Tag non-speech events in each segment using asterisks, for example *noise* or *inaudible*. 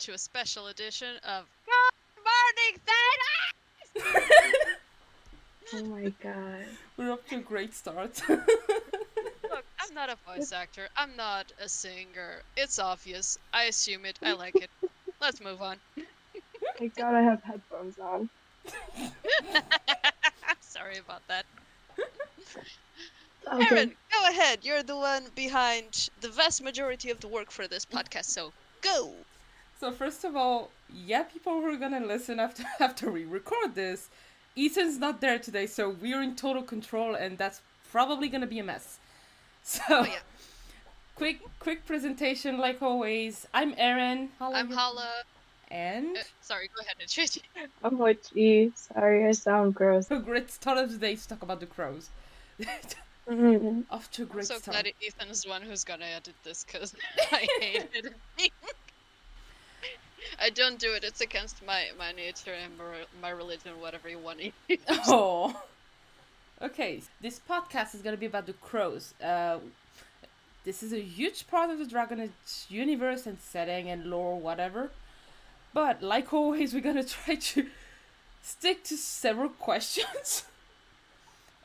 everyone. Welcome to a special edition of Good Morning Thedas! *laughs* Oh my god. We're up to a great start. *laughs* Look, I'm not a voice actor. I'm not a singer. It's obvious. I assume it. I like it. Let's move on. *laughs* Thank god I have headphones on. Sorry about that. Okay. Aaron, go ahead. You're the one behind the vast majority of the work for this podcast, so go! So first of all, yeah, people who are gonna listen after *laughs* after we record this, Ethan's not there today, so we're in total control, and that's probably gonna be a mess. *laughs* So, Oh, yeah. quick quick presentation like always. I'm Erin. Hello, I'm Hala. and Uh, sorry, go ahead and change. *laughs* I'm Witchy. Sorry, I sound gross. a great start of the day to talk about the crows. Mhm. Off to a I'm great so start. glad Ethan's the one who's gonna edit this because I hate it. I don't do it. It's against my my nature and my, my religion, whatever you want to *laughs* use. Oh. Okay, this podcast is gonna be about the crows. Uh, this is a huge part of the Dragon Age universe and setting and lore, whatever. But like always, we're gonna *laughs* try to stick to several questions.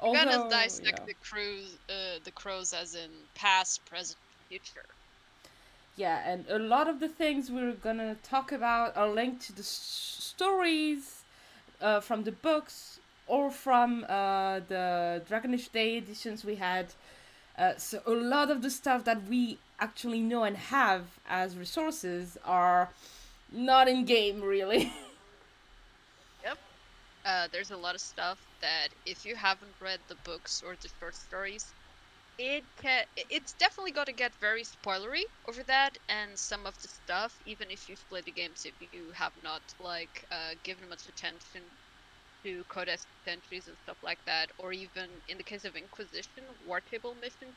We're gonna dissect yeah. the crows, uh, the crows as in past, present, future. Yeah, and a lot of the things we're gonna talk about are linked to the s- stories uh, from the books or from uh, the Dragon Age Day editions we had. Uh, so a lot of the stuff that we actually know and have as resources are not in game, really. *laughs* Yep. Uh, there's a lot of stuff that if you haven't read the books or the short stories, it can it's definitely going to get very spoilery over that and some of the stuff even if you've played the games if you have not like uh, given much attention to codex entries and stuff like that or even in the case of inquisition war table missions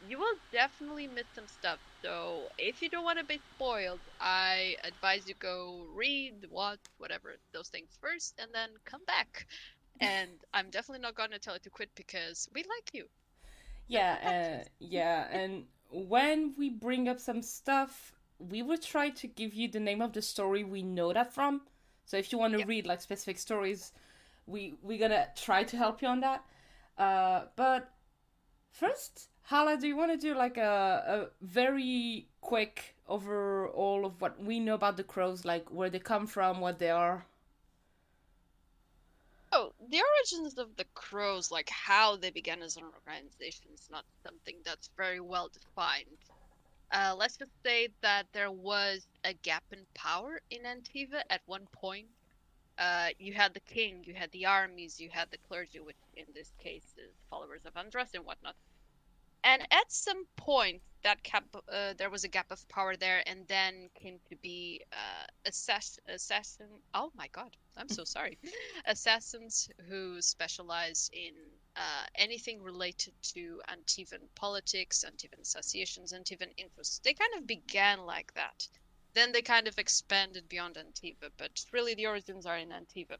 you will definitely miss some stuff. So if you don't want to be spoiled i advise you go read watch whatever those things first and then come back. *laughs* And i'm definitely not going to tell you to quit because we like you yeah, uh, yeah, and when we bring up some stuff, we will try to give you the name of the story we know that from. So if you want to Yep. read like specific stories, we we're gonna try to help you on that. Uh, but first, Hala, do you want to do like a a very quick overall of what we know about the crows, like where they come from, what they are? Oh, the origins of the crows, like how they began as an organization, is not something that's very well defined. Uh, let's just say that there was a gap in power in Antiva at one point. Uh, you had the king, you had the armies, you had the clergy, which in this case is followers of Andraste and whatnot. And at some point, that gap, uh, there was a gap of power there, and then came to be uh, assassin, assassin. Oh my god, I'm so *laughs* sorry. Assassins who specialize in uh, anything related to Antivan politics, Antivan associations, Antivan interests. They kind of began like that. Then they kind of expanded beyond Antiva, but really the origins are in Antiva.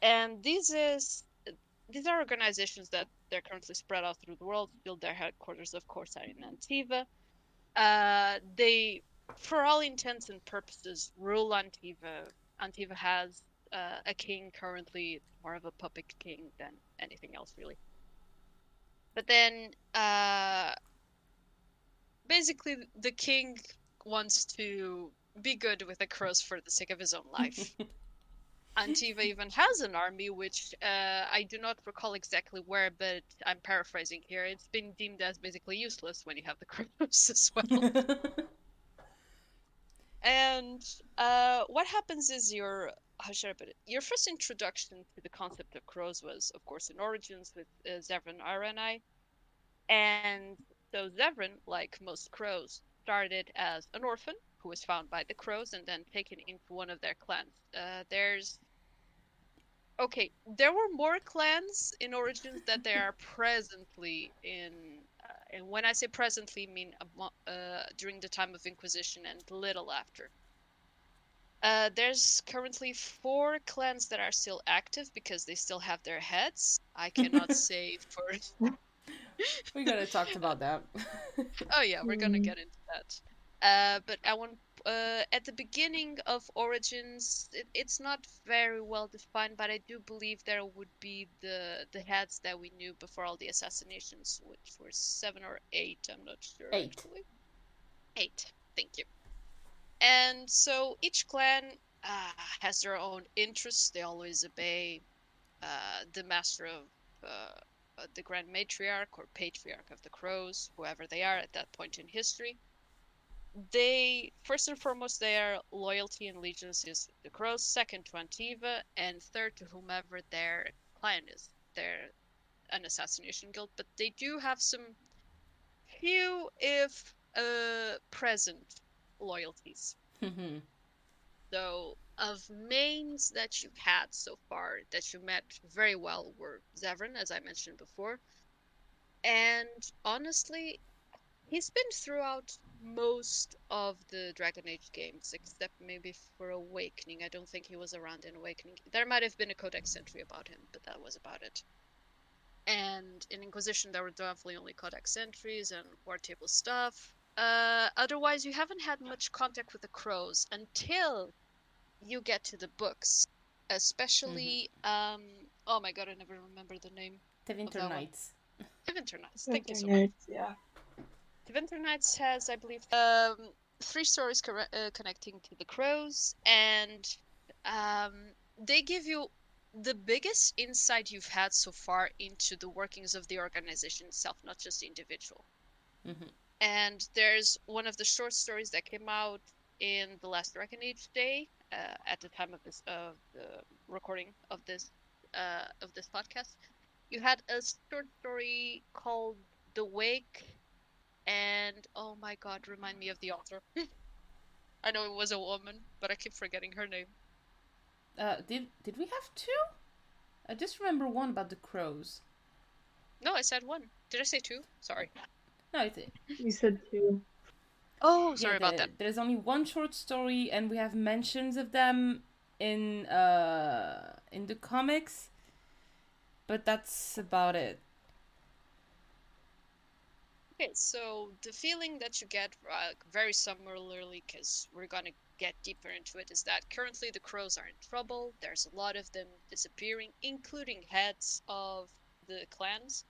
And this is these are organizations that they're currently spread out through the world. Build their headquarters, of course, are in Antiva. Uh, they, for all intents and purposes, rule Antiva. Antiva has uh, a king currently. More of a puppet king than anything else, really. But then, uh, basically, the king wants to be good with the crows for the sake of his own life. *laughs* Antiva even has an army, which uh, I do not recall exactly where, but I'm paraphrasing here. It's been deemed as basically useless when you have the *laughs* crows as well. *laughs* and uh, what happens is your how should I put it? Your first introduction to the concept of crows was, of course, in Origins with uh, Zevran Arainai, and so Zevran, like most crows, started as an orphan who was found by the crows and then taken into one of their clans. Uh, there's okay, there were more clans in Origins that there are presently in. Uh, and when I say presently, I mean uh, during the time of Inquisition and little after. Uh, there's currently four clans that are still active because they still have their heads. I cannot *laughs* say for. We're gonna talk about that. *laughs* Oh yeah, we're gonna Mm. get into that. Uh, but I one uh, at the beginning of Origins, it, it's not very well defined, but I do believe there would be the the heads that we knew before all the assassinations, which were seven or eight. I'm not sure. Eight. Actually. Eight. Thank you. And so each clan uh, has their own interests. They always obey uh, the master of uh, uh, the Grand Matriarch or Patriarch of the Crows, whoever they are at that point in history. They first and foremost their loyalty and allegiance is the Crows, second to Antiva, and third to whomever their client is. They're an assassination guild, but they do have some few, if uh, present, loyalties. Mhm. So, of mains that you've had so far that you met very well were Zevran, as I mentioned before. And honestly, he's been throughout most of the Dragon Age games, except maybe for Awakening. I don't think he was around in Awakening. There might have been a codex entry about him, but that was about it. And in Inquisition, there were definitely only codex entries and war table stuff. Uh, otherwise, you haven't had much contact with the crows until you get to the books, especially. Um, oh my god, I never remember the name. The Winter that. Nights. Tevinter Nights. Thank you so Winter much. Nights, Yeah. Tevinter Nights has, I believe, um, three stories corre- uh, connecting to the crows, and um, they give you the biggest insight you've had so far into the workings of the organization itself, not just the individual. Mhm. And there's one of the short stories that came out in the last Dragon Age day, uh, at the time of this of the recording of this uh, of this podcast. You had a short story called "The Wake," and oh my god, remind me of the author. *laughs* I know it was a woman, but I keep forgetting her name. Uh, did did we have two? I just remember one about the crows. No, I said one. Did I say two? Sorry. No, it, You said two. Oh, sorry yeah, about the- that. There's only one short story, and we have mentions of them in uh in the comics, but that's about it. Okay, so the feeling that you get uh, very similarly, because we're gonna get deeper into it, is that currently the crows are in trouble. There's a lot of them disappearing, including heads of the clans.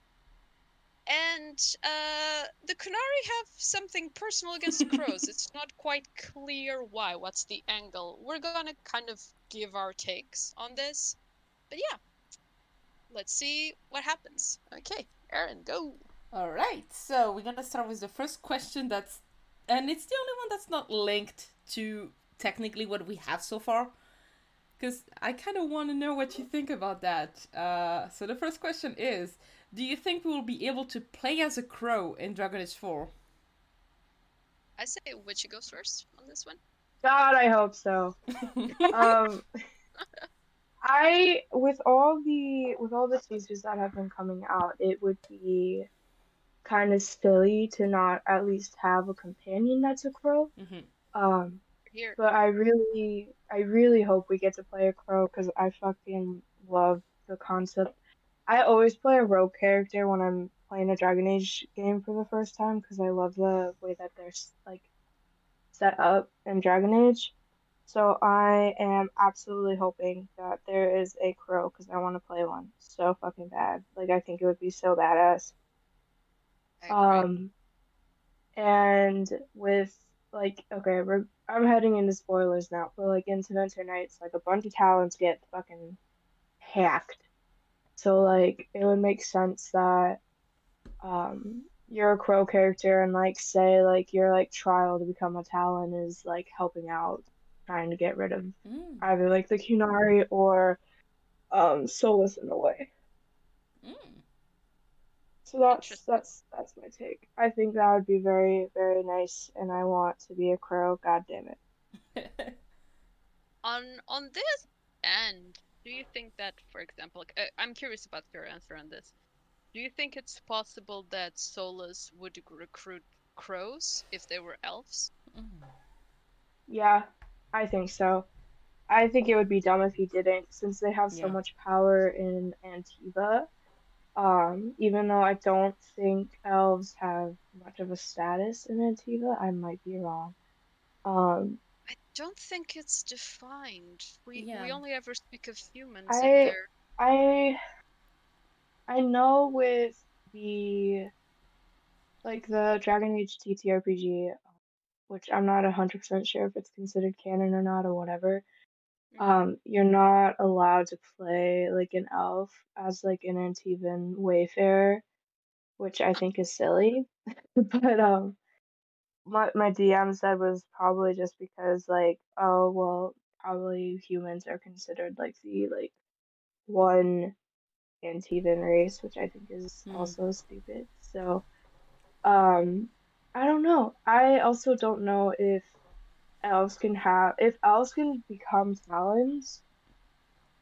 And uh, the Qunari have something personal against the crows. *laughs* it's not quite clear why. What's the angle? We're gonna kind of give our takes on this. But yeah, let's see what happens. Okay, Aaron, go. All right, so we're gonna start with the first question. That's and it's the only one that's not linked to technically what we have so far, because I kind of want to know what you think about that. Uh, so the first question is: Do you think we will be able to play as a crow in Dragon Age Four? I say Witchy goes first on this one. God, I hope so. *laughs* um, I with all the with all the teasers that have been coming out, it would be kind of silly to not at least have a companion that's a crow. hmm Um, Here, but I really, I really hope we get to play a crow because I fucking love the concept. I always play a rogue character when I'm playing a Dragon Age game for the first time because I love the way that they're like set up in Dragon Age. So I am absolutely hoping that there is a crow because I want to play one so fucking bad. Like I think it would be so badass. Um, and with like, okay, we're I'm heading into spoilers now, but like in Winter Nights, like a bunch of Talons get fucking hacked. So like it would make sense that um you're a crow character and like say like your like trial to become a talon is like helping out trying to get rid of Mm. either like the Qunari or um Solas in a way. So that's that's that's my take. I think that would be very very nice, and I want to be a crow. God damn it! *laughs* on on this end, do you think that, for example, like, uh, I'm curious about your answer on this. Do you think it's possible that Solas would recruit crows if they were elves? Mm. Yeah, I think so. I think it would be dumb if he didn't, since they have so much power in Antiva. Um, even though I don't think elves have much of a status in Antiva, I might be wrong. Um, I don't think it's defined. We we only ever speak of humans I- and I I know with the like the Dragon Age TTRPG, which I'm not 100% sure if it's considered canon or not or whatever. Um, you're not allowed to play like an elf as like an Antivan wayfarer, which I think is silly. *laughs* But um what my DM said was probably just because like, oh well, probably humans are considered like the like one Antivan race, which I think is Hmm. also stupid. So, um, I don't know. I also don't know if elves can have if elves can become talons.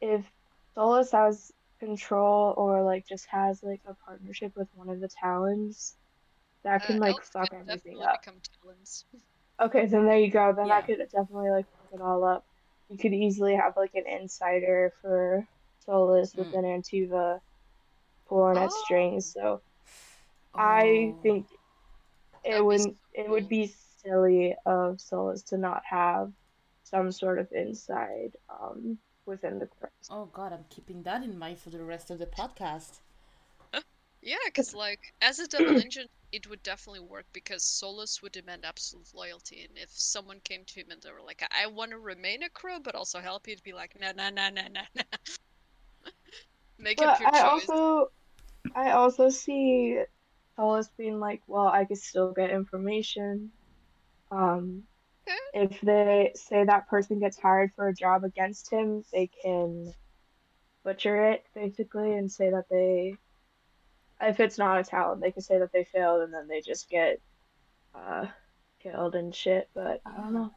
If Solas has control or like just has like a partnership with one of the talons, that can uh, like fuck can everything up. become talons. Okay, then there you go. Then Yeah. that could definitely like fuck it all up. You could easily have like an insider for Solas with Mm. an Antiva pulling at Oh. strings. So I Oh. think it That'd be wouldn't it would be silly of Solas to not have some sort of inside um within the crest. Oh god, I'm keeping that in mind for the rest of the podcast. *laughs* Yeah, because like as a double *clears throat* engine, it would definitely work because Solas would demand absolute loyalty, and if someone came to him and they were like, "I want to remain a crow but also help you," to be like, "Nah, nah, nah, nah, nah, nah." *laughs* Make up But your I choice. also I also see Solas being like, well, I could still get information. Um, if they say that person gets hired for a job against him, they can butcher it basically and say that they, if it's not a Talon, they can say that they failed and then they just get uh killed and shit. But I don't know.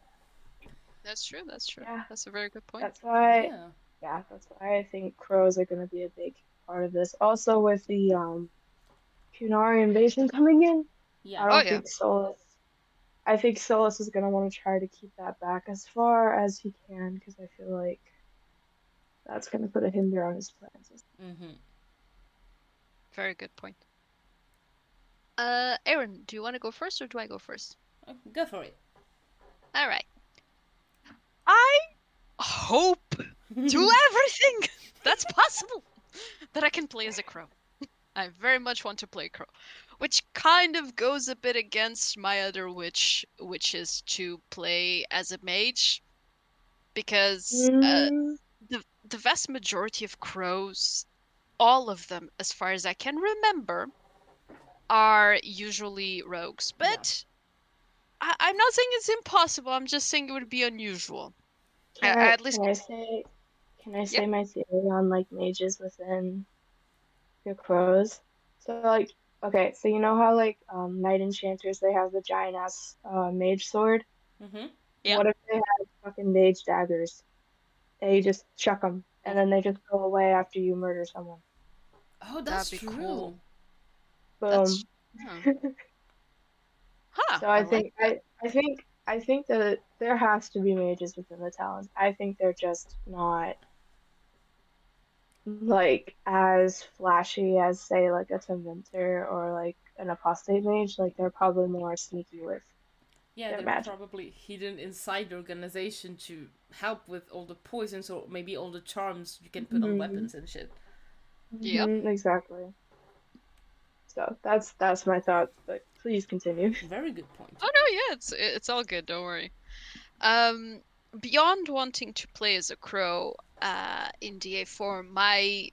That's true. That's true. Yeah. That's a very good point. That's why, yeah. yeah, that's why I think crows are gonna be a big part of this. Also with the um Qunari invasion coming in. yeah. I don't Oh, yeah. think Solas. I think Solas is gonna want to try to keep that back as far as he can because I feel like that's gonna put a hinder on his plans. Mm-hmm. Very good point. Uh, Aaron, do you want to go first or do I go first? Go for it. All right. I hope do *laughs* everything *laughs* that's possible that I can play as a crow. I very much want to play crow, which kind of goes a bit against my other wish, which is to play as a mage, because uh, Mm, the the vast majority of crows, all of them, as far as I can remember, are usually rogues. Yeah. But I, I'm not saying it's impossible. I'm just saying it would be unusual. can Uh, at least- can I say can I say my theory on like mages within the crows? So like okay, so you know how like um knight enchanters they have the giant ass uh, mage sword. Mm-hmm. Yeah. What if they had fucking mage daggers? They just chuck them, and then they just go away after you murder someone. Oh, that's be true. cool. Boom. That's huh. *laughs* Huh, So I, like think that. I, I think I think that there has to be mages within the Talons. I think they're just not like as flashy as say like a Tormentor or like an apostate mage. Like they're probably more sneaky with. Yeah, They're they're magic. probably hidden inside the organization to help with all the poisons or maybe all the charms you can put on Mhm. weapons and shit. Yep. Mhm, exactly. So that's that's my thought. But please continue. *laughs* Very good point. Oh no, yeah, it's it's all good. Don't worry. Um, beyond wanting to play as a crow, uh, in DA4, my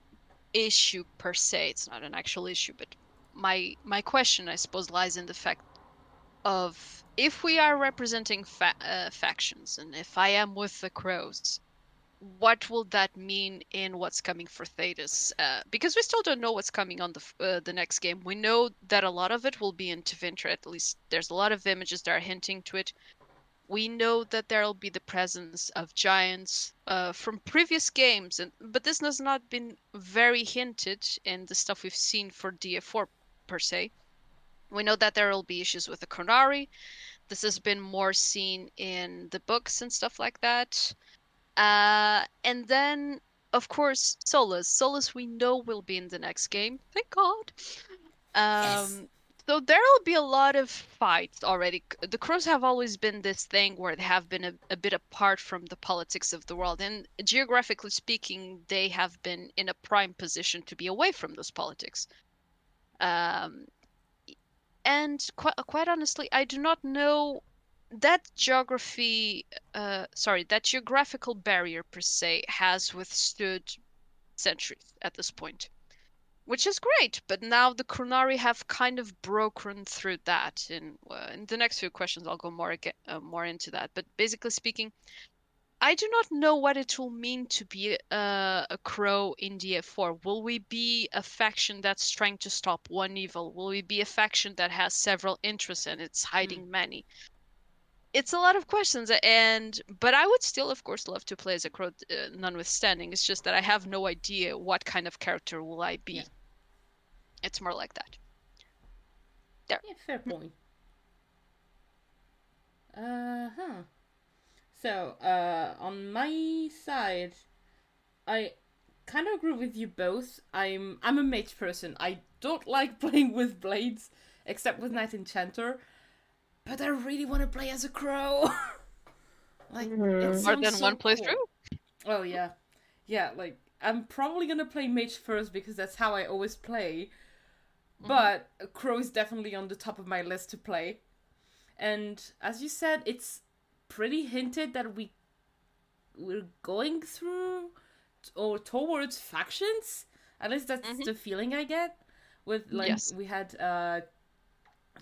issue per se, it's not an actual issue, but my my question, I suppose, lies in the fact of if we are representing fa- uh, factions, and if I am with the crows, what will that mean in what's coming for Thedas? Uh, because we still don't know what's coming on the uh, the next game. We know that a lot of it will be in Tevinter. At least there's a lot of images that are hinting to it. We know that there will be the presence of giants uh, from previous games, and but this has not been very hinted in the stuff we've seen for DA4 per se. We know that there will be issues with the Qunari. This has been more seen in the books and stuff like that. Uh, and then, of course, Solas. Solas we know will be in the next game. Thank God. Um, Yes. So there'll be a lot of fights already. The crows have always been this thing where they have been a, a bit apart from the politics of the world, and geographically speaking, they have been in a prime position to be away from those politics. Um, and quite, quite honestly, I do not know that geography, uh, sorry, that geographical barrier per se has withstood centuries at this point which is great. But now the Qunari have kind of broken through that. In, uh, in the next few questions, I'll go more uh, more into that. But basically speaking, I do not know what it will mean to be uh, a crow in DA4. Will we be a faction that's trying to stop one evil? Will we be a faction that has several interests and it's hiding many? It's a lot of questions, and but I would still, of course, love to play as a crow, uh, notwithstanding. It's just that I have no idea what kind of character will I be. Yeah. It's more like that. there Yeah, fair point. Uh huh. So, uh, on my side, I kind of agree with you both. I'm I'm a mage person. I don't *laughs* like playing with blades, except with Knight Enchanter. But I really want to play as a crow. *laughs* like it Mhm. More than so one cool. playthrough? Oh yeah, yeah. Like I'm probably gonna play mage first because that's how I always play. But crow is definitely on the top of my list to play. And as you said, it's pretty hinted that we we're going through t- or towards factions. At least that's Mhm. the feeling I get. With like Yes. we had uh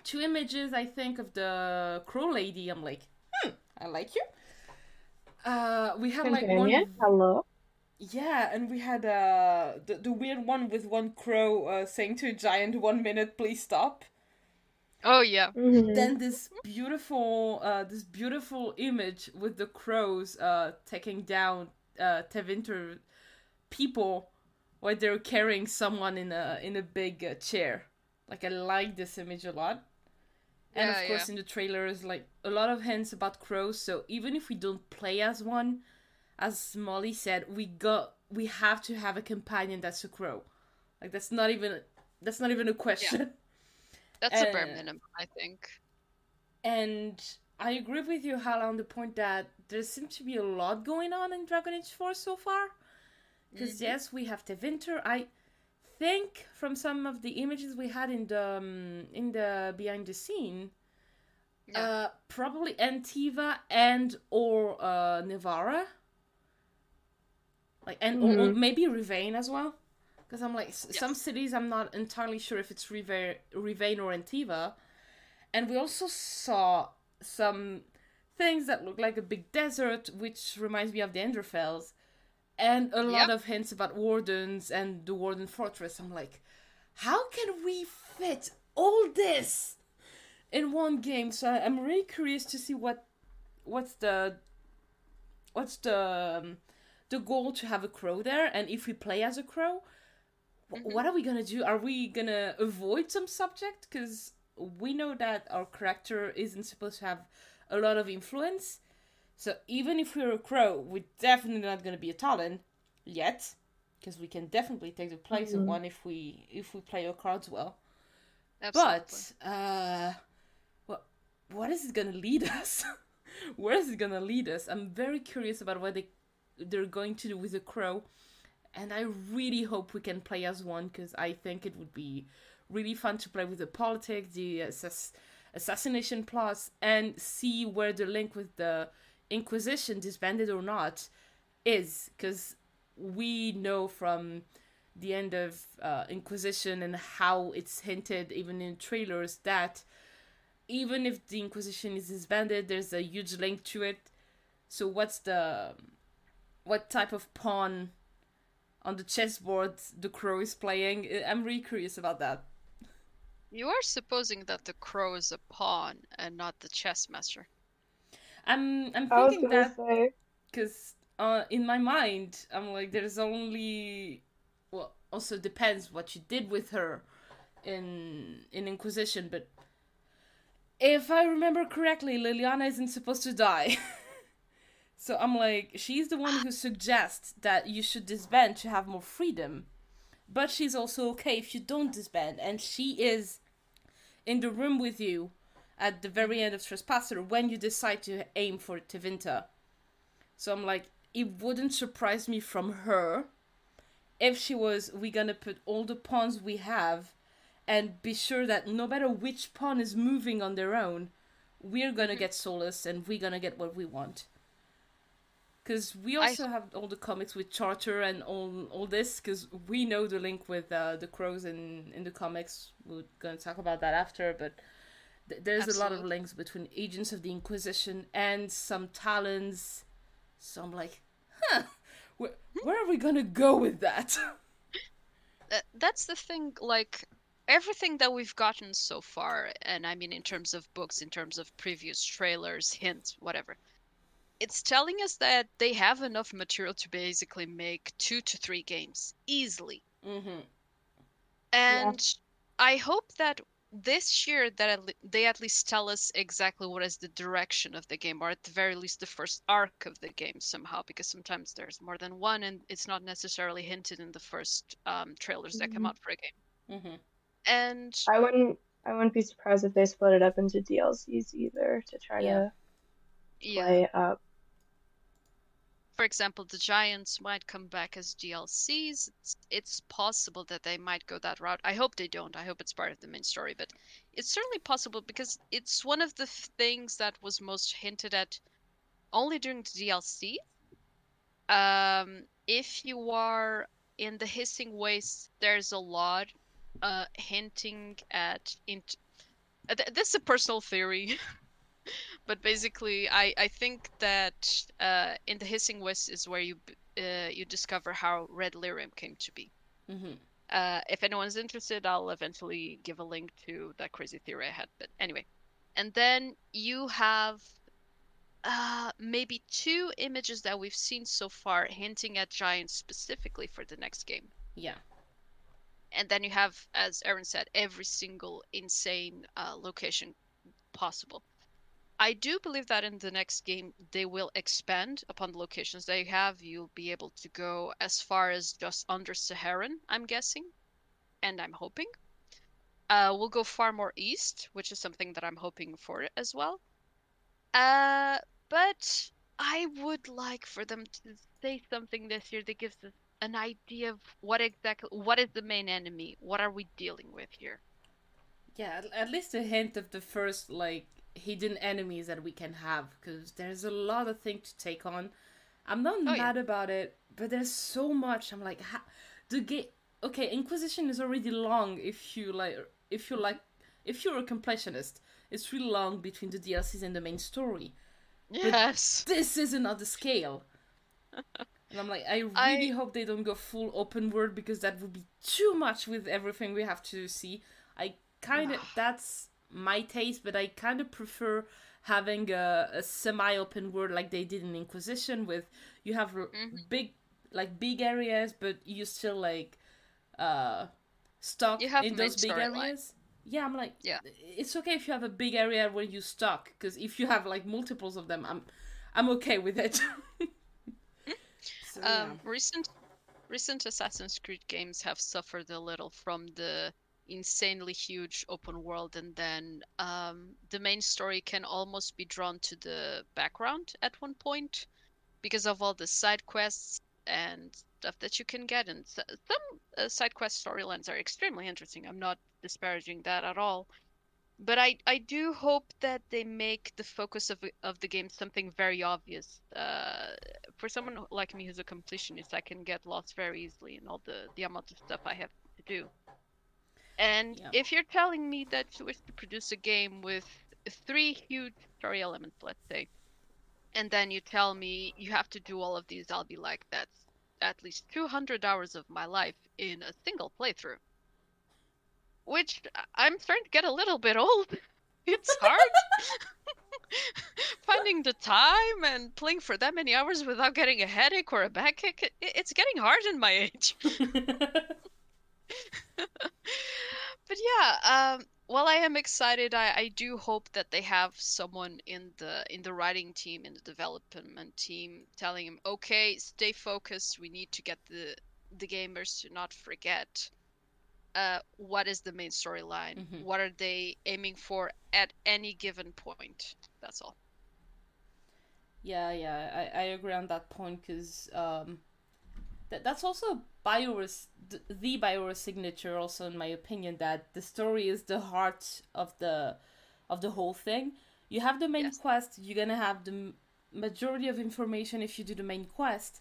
two images I think of the crow lady. I'm like, hmm, I like you. Uh, we had like one Companion, hello. yeah, and we had uh the, the weird one with one crow uh, saying to a giant, "One minute, please stop." Oh yeah. Mhm. Then this beautiful, uh, this beautiful image with the crows uh taking down uh Tevinter people, while they're carrying someone in a in a big uh, chair. Like I like this image a lot. And Yeah, of course, in the trailers, like a lot of hints about crows. So even if we don't play as one, as Molly said, we got we have to have a companion that's a crow. Like that's not even that's not even a question. That's *laughs* a bare minimum, I think. And I agree with you, Hala, on the point that there seems to be a lot going on in Dragon Age 4 so far. Because Mhm. yes, we have Tevinter. I think from some of the images we had in the um, in the behind the scene, Yeah. uh, probably Antiva and or uh, Nevarra. Like and or, or maybe Rivain as well. Because I'm like s- some cities I'm not entirely sure if it's Riva- Rivain or Antiva. And we also saw some things that look like a big desert, which reminds me of the Anderfels, and a lot Yep. of hints about wardens and the Warden Fortress. I'm like, how can we fit all this in one game? So I'm really curious to see what what's the what's the um, the goal to have a crow there, and if we play as a crow, Mhm. what are we gonna do? Are we gonna avoid some subject? Because we know that our character isn't supposed to have a lot of influence. So even if we're a crow, we're definitely not gonna be a Talon yet, because we can definitely take the place of Mhm. one if we if we play our cards well. Absolutely. But uh, what what is it gonna lead *laughs* us? Where is it gonna lead us? I'm very curious about what they they're going to do with the crow, and I really hope we can play as one because I think it would be really fun to play with the politics, the assass- assassination plots, and see where the link with the Inquisition, disbanded or not, is because we know from the end of uh, Inquisition and how it's hinted even in trailers that even if the Inquisition is disbanded, there's a huge link to it. So what's the what type of pawn on the chessboard the crow is playing? I'm really curious about that. You are supposing that the crow is a pawn and not the chess master. I'm I'm thinking that because uh, in my mind I'm like there's only well also depends what you did with her in in Inquisition, but if I remember correctly, Leliana isn't supposed to die. *laughs* so I'm like, she's the one who suggests that you should disband to have more freedom. But she's also okay if you don't disband, and she is in the room with you at the very end of Trespasser when you decide to aim for Tevinter. So I'm like, it wouldn't surprise me from her if she was, we're gonna put all the pawns we have and be sure that no matter which pawn is moving on their own, we're gonna get Solas and we're gonna get what we want. Because we also I... have all the comics with Charter and all all this, because we know the link with uh, the crows in in the comics. We're gonna talk about that after, but there's Absolutely. a lot of links between Agents of the Inquisition and some Talons. So I'm like, huh, where, where are we gonna go with that? *laughs* Uh, that's the thing. Like everything that we've gotten so far, and I mean in terms of books, in terms of previous trailers, hints, whatever, it's telling us that they have enough material to basically make two to three games easily. Mm-hmm. And yeah. I hope that this year that they at least tell us exactly what is the direction of the game or at the very least the first arc of the game somehow because sometimes there's more than one and it's not necessarily hinted in the first um, trailers that mm-hmm. come out for a game mm-hmm. And I wouldn't I wouldn't be surprised if they split it up into DLCs either to try yeah. to play yeah. up. For example, the Giants might come back as DLCs. It's, it's possible that they might go that route. I hope they don't. I hope it's part of the main story, but it's certainly possible because it's one of the things that was most hinted at only during the DLC. Um, if you are in the hissing waste, there's a lot uh, hinting at int- uh, this is a personal theory *laughs* but basically i i think that uh, in the Hissing Waste is where you uh, you discover how red lyrium came to be mm-hmm. uh, if anyone's interested i'll eventually give a link to that crazy theory i had but anyway and then you have uh, maybe two images that we've seen so far hinting at giants specifically for the next game yeah and then you have, as Aaron said, every single insane uh, location possible. I do believe that in the next game they will expand upon the locations they have. You'll be able to go as far as just under Seheron, I'm guessing, and I'm hoping. Uh, we'll go far more east, which is something that I'm hoping for as well. Uh, but I would like for them to say something this year that gives us an idea of what exactly what is the main enemy what are we dealing with here yeah at least a hint of the first like hidden enemies that we can have because there's a lot of things to take on. I'm not oh, mad yeah. about it but there's so much. I'm like ha- the game okay inquisition is already long if you like if you like if you're a completionist. It's really long between the dlcs and the main story. Yes. but this is another scale. *laughs* And I'm like, I really I... hope they don't go full open world because that would be too much with everything we have to see. I kind of *sighs* that's my taste, but I kind of prefer having a, a semi-open world like they did in Inquisition, with you have mm-hmm. big like big areas, but you still like uh stuck in those big areas. Line. Yeah, I'm like, yeah, it's okay if you have a big area where you stuck, because if you have like multiples of them, I'm I'm okay with it. *laughs* So, um, yeah. recent recent Assassin's Creed games have suffered a little from the insanely huge open world, and then um, the main story can almost be drawn to the background at one point because of all the side quests and stuff that you can get. And some uh, side quest storylines are extremely interesting. I'm not disparaging that at all but I, I do hope that they make the focus of, of the game something very obvious. Uh, for someone like me who's a completionist, I can get lost very easily in all the, the amount of stuff I have to do. And if you're telling me that you wish to produce a game with three huge story elements, let's say, and then you tell me you have to do all of these, I'll be like, that's at least 200 hours of my life in a single playthrough which I'm starting to get a little bit old. *laughs* It's hard *laughs* finding the time and playing for that many hours without getting a headache or a back kick. It's getting hard in my age. *laughs* but yeah, um, while I am excited, I, I do hope that they have someone in the in the writing team, in the development team, telling him, "Okay, stay focused. We need to get the the gamers to not forget." uh, what is the main storyline? Mhm. What are they aiming for at any given point? That's all. Yeah, yeah, I, I agree on that point because um, that that's also Bioware's the Bioware signature. Also, in my opinion, that the story is the heart of the of the whole thing. You have the main Yes. quest. You're gonna have the majority of information if you do the main quest,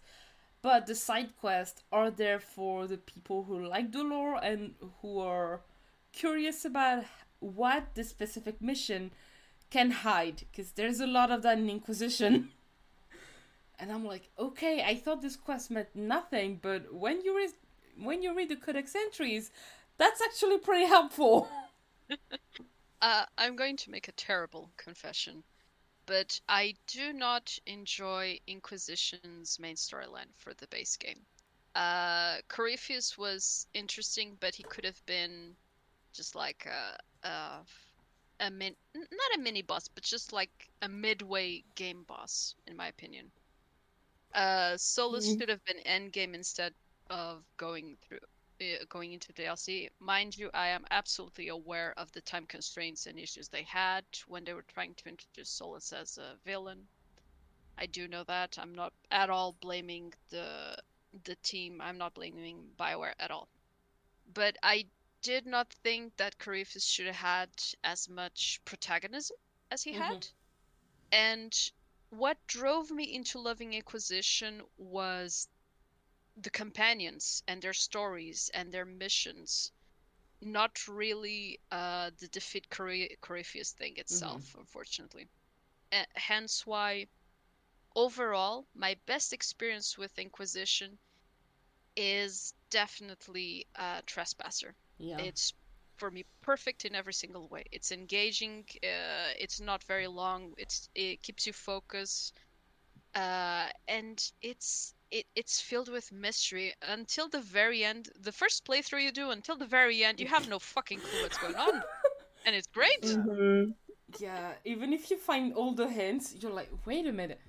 but the side quests are there for the people who like the lore and who are curious about what the specific mission can hide because there's a lot of that in Inquisition. *laughs* and I'm like, okay, I thought this quest meant nothing, but when you read when you read the codex entries, that's actually pretty helpful. *laughs* Uh, I'm going to make a terrible confession, but I do not enjoy Inquisition's main storyline for the base game. Uh, Corypheus was interesting, but he could have been just like a a, a min not a mini boss, but just like a midway game boss, in my opinion. Uh, Solas Mhm. should have been endgame instead of going through uh, going into DLC. Mind you, I am absolutely aware of the time constraints and issues they had when they were trying to introduce Solas as a villain. I do know that. I'm not at all blaming the the team. I'm not blaming Bioware at all. But I did not think that Corypheus should have had as much protagonism as he Mhm. had. And what drove me into loving Inquisition was the companions and their stories and their missions not really uh, the defeat Cory- Corypheus thing itself, unfortunately. Uh, hence why, overall, my best experience with Inquisition is definitely uh, Trespasser. Yeah. It's for me perfect in every single way. It's engaging. Uh, it's not very long. It's it keeps you focused, uh, and it's it, it's filled with mystery until the very end. The first playthrough you do until the very end, you have no fucking clue what's going on, *laughs* and it's great. Yeah. Mhm. Yeah, even if you find all the hints, you're like, wait a minute,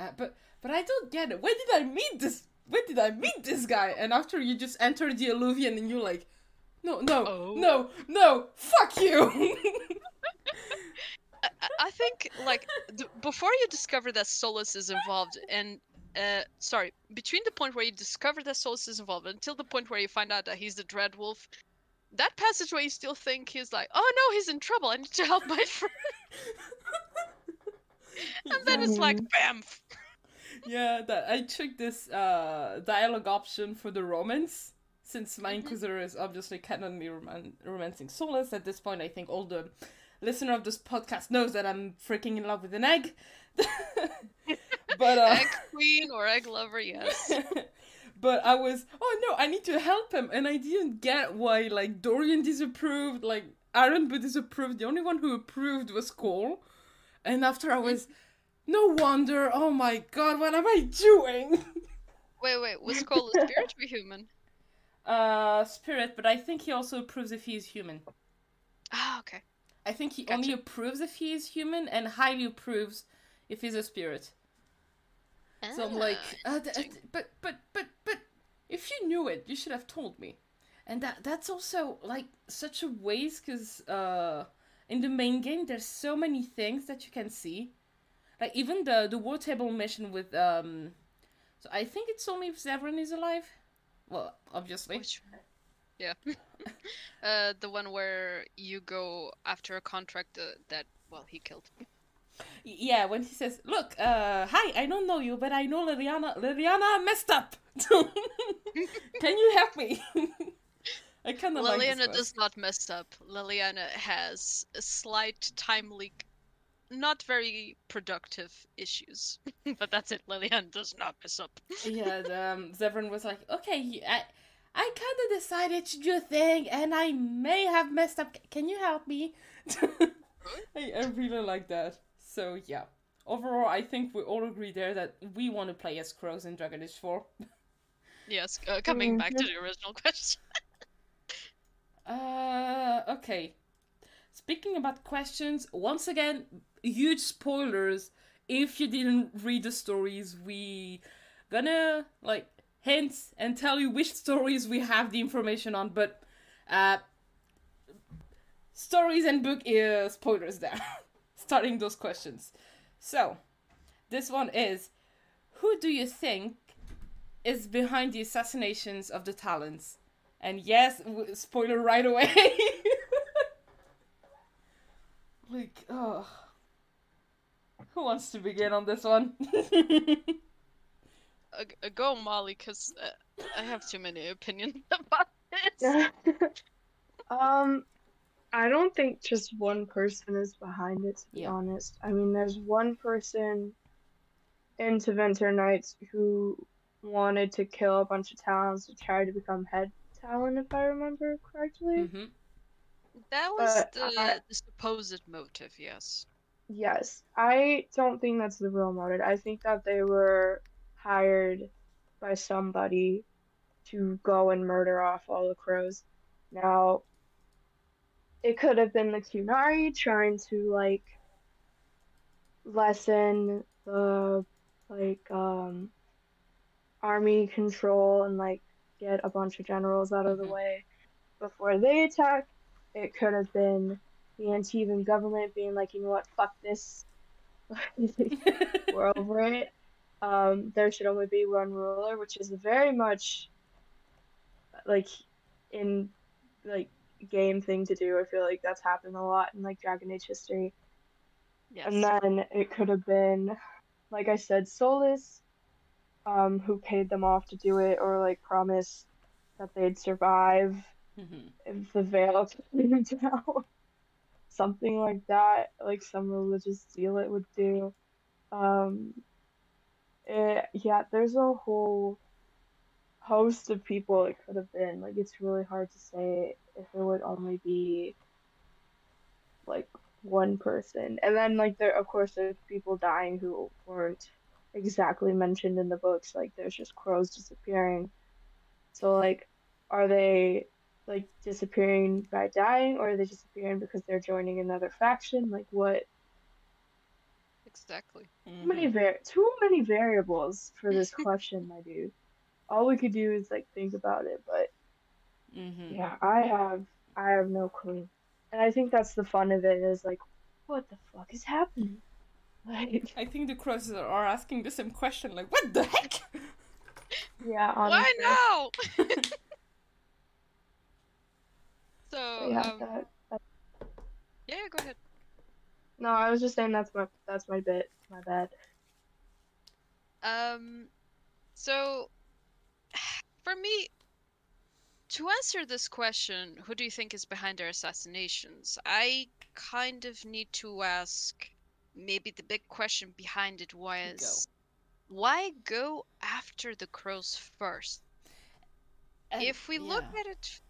uh, but but I don't get it. Where did I meet this? Where did I meet this guy? And after you just enter the Eluvian, and you're like, no, no, Oh. no, no, fuck you. *laughs* I, I think like d- before you discover that Solas is involved, and uh, sorry, between the point where you discover that Solas is involved until the point where you find out that he's the Dread Wolf, that passage where you still think he's like, oh no, he's in trouble. I need to help my *laughs* friend, *laughs* and then it's like, bam. yeah, that I took this uh dialogue option for the romance. Since my Mhm. Inquisitor is obviously canonically roman- romancing Solas, at this point, I think all the listener of this podcast knows that I'm freaking in love with an egg. *laughs* but uh, Egg queen or egg lover, yes. *laughs* but I was, oh no, I need to help him, and I didn't get why like Dorian disapproved, like Iron Bull disapproved. The only one who approved was Cole, and after I was, no wonder. Oh my god, what am I doing? *laughs* Wait, wait, was Cole a spirit or human? Uh, spirit, but I think he also approves if he is human. Ah, okay. I think he Gotcha. only approves if he is human, and highly approves if he's a spirit. Oh, So I'm like, Ah, uh, th- uh, but but but but if you knew it, you should have told me. And that that's also like such a waste because uh, in the main game there's so many things that you can see, like even the the war table mission with um. So I think it's only if Zevran is alive. Well, obviously. Which one? Yeah. *laughs* *laughs* uh, the one where you go after a contract uh, that, well, he killed. Y- Yeah, when he says, "Look, uh, hi, I don't know you, but I know Leliana. Leliana messed up. *laughs* Can you help me?" I kind of like Leliana quest. does not mess up. Leliana has a slight time leak, not very productive issues. *laughs* but that's it. Lillian does not mess up. yeah, the, um, Zevran was like, okay, I, I kind of decided to do a thing, and I may have messed up. Can you help me? *laughs* I, I really like that. So yeah, overall, I think we all agree there that we want to play as crows in Dragon Age 4. *laughs* Yes, uh, coming back to the original question. Uh, okay. Speaking about questions, once again, huge spoilers. If you didn't read the stories, we gonna like hint and tell you which *laughs* stories we have the information on. But Uh, stories and book uh, spoilers there. *laughs* Starting those questions. So, this one is Who do you think is behind the assassinations of the Talons? And yes, w- spoiler right away. *laughs* like, oh. Who wants to begin on this one? *laughs* Uh, go, Molly, because uh, I have too many opinions *laughs* about this. *laughs* um, I don't think just one person is behind it, to be Yeah. honest. I mean, there's one person in Tevinter Nights who wanted to kill a bunch of Talons to try to become head Talon, if I remember correctly. hmm That was the, I- the supposed motive, yes. Yes, I don't think that's the real motive. I think that they were hired by somebody to go and murder off all the crows. Now, it could have been the Qunari trying to like lessen the like um army control and like get a bunch of generals out of the Mhm. way before they attack. It could have been the Antivan government being like, you know what, fuck this. *laughs* *laughs* We're over it. Um, there should only be one ruler, which is very much like in like game thing to do. I feel like that's happened a lot in like Dragon Age history. Yes. And then it could have been, like I said, Solas, um, who paid them off to do it, or like promised that they'd survive hmm if the veil *laughs* came down. Something like that, like some religious zealot would do. Um, it, yeah, there's a whole host of people it could have been. Like, it's really hard to say if it would only be like one person. And then, like, there, of course, there's people dying who weren't exactly mentioned in the books. Like, there's just crows disappearing. So, like, are they like disappearing by dying, or are they disappearing because they're joining another faction? Like, what? Exactly. Too many var- too many variables for this *laughs* question, my dude. All we could do is like think about it, but hmm yeah, I have I have no clue. And I think that's the fun of it is like, what the fuck is happening? Like, I think the crows are asking the same question, like, what the heck? yeah, *laughs* Why honestly. *laughs* now? so, Yeah, um, that, that, yeah, go ahead. no, I was just saying that's my that's my bit. My bad. Um, so *sighs* for me, to answer this question, who do you think is behind their assassinations? I kind of need to ask maybe the big question behind it was why go after the crows first? And- if we look at it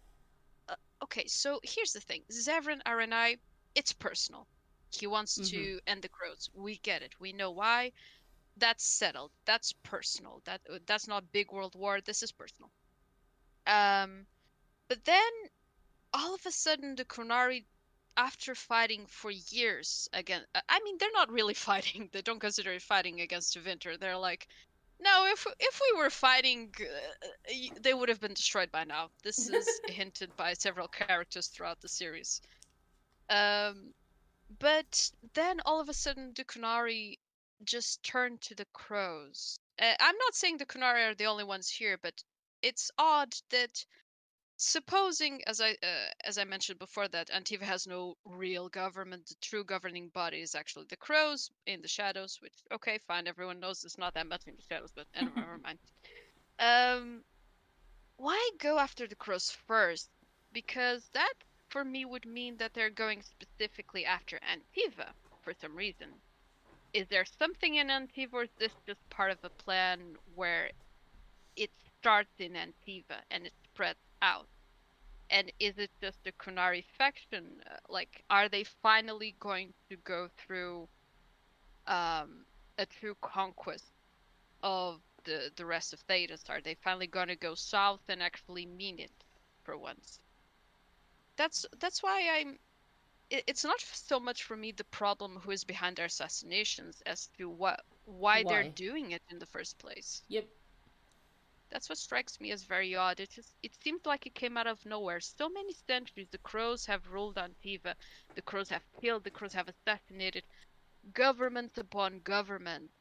okay so here's the thing. Zevran Arainai it's personal. He wants Mhm. to end the crows we get it. We know why. That's settled. That's personal. That that's not big world war. This is personal. Um but then all of a sudden the Qunari after fighting for years again I mean they're not really *laughs* fighting. They don't consider it fighting against Winter they're like no, if if we were fighting, uh, they would have been destroyed by now. This *laughs* is hinted by several characters throughout the series. Um, but then all of a sudden, the Qunari just turned to the crows. Uh, I'm not saying the Qunari are the only ones here, but it's odd that supposing as i uh, as i mentioned before that antiva has no real government the true governing body is actually the crows in the shadows which okay fine everyone knows it's not that much in the shadows but anyway, never *laughs* mind. Um why go after the crows first? Because that for me would mean that they're going specifically after antiva for some reason. Is there something in antiva or is this just part of a plan where it starts in antiva and it spreads out and is it just a Qunari faction? Uh, Like, are they finally going to go through um, a true conquest of the the rest of Thedas? Are they finally going to go south and actually mean it for once? That's that's why I'm. It, it's not so much for me the problem who is behind their assassinations as to what why, they're doing it in the first place. Yep. That's what strikes me as very odd. It just it seems like it came out of nowhere. So many centuries the crows have ruled Antiva. The crows have killed, the crows have assassinated governments upon government.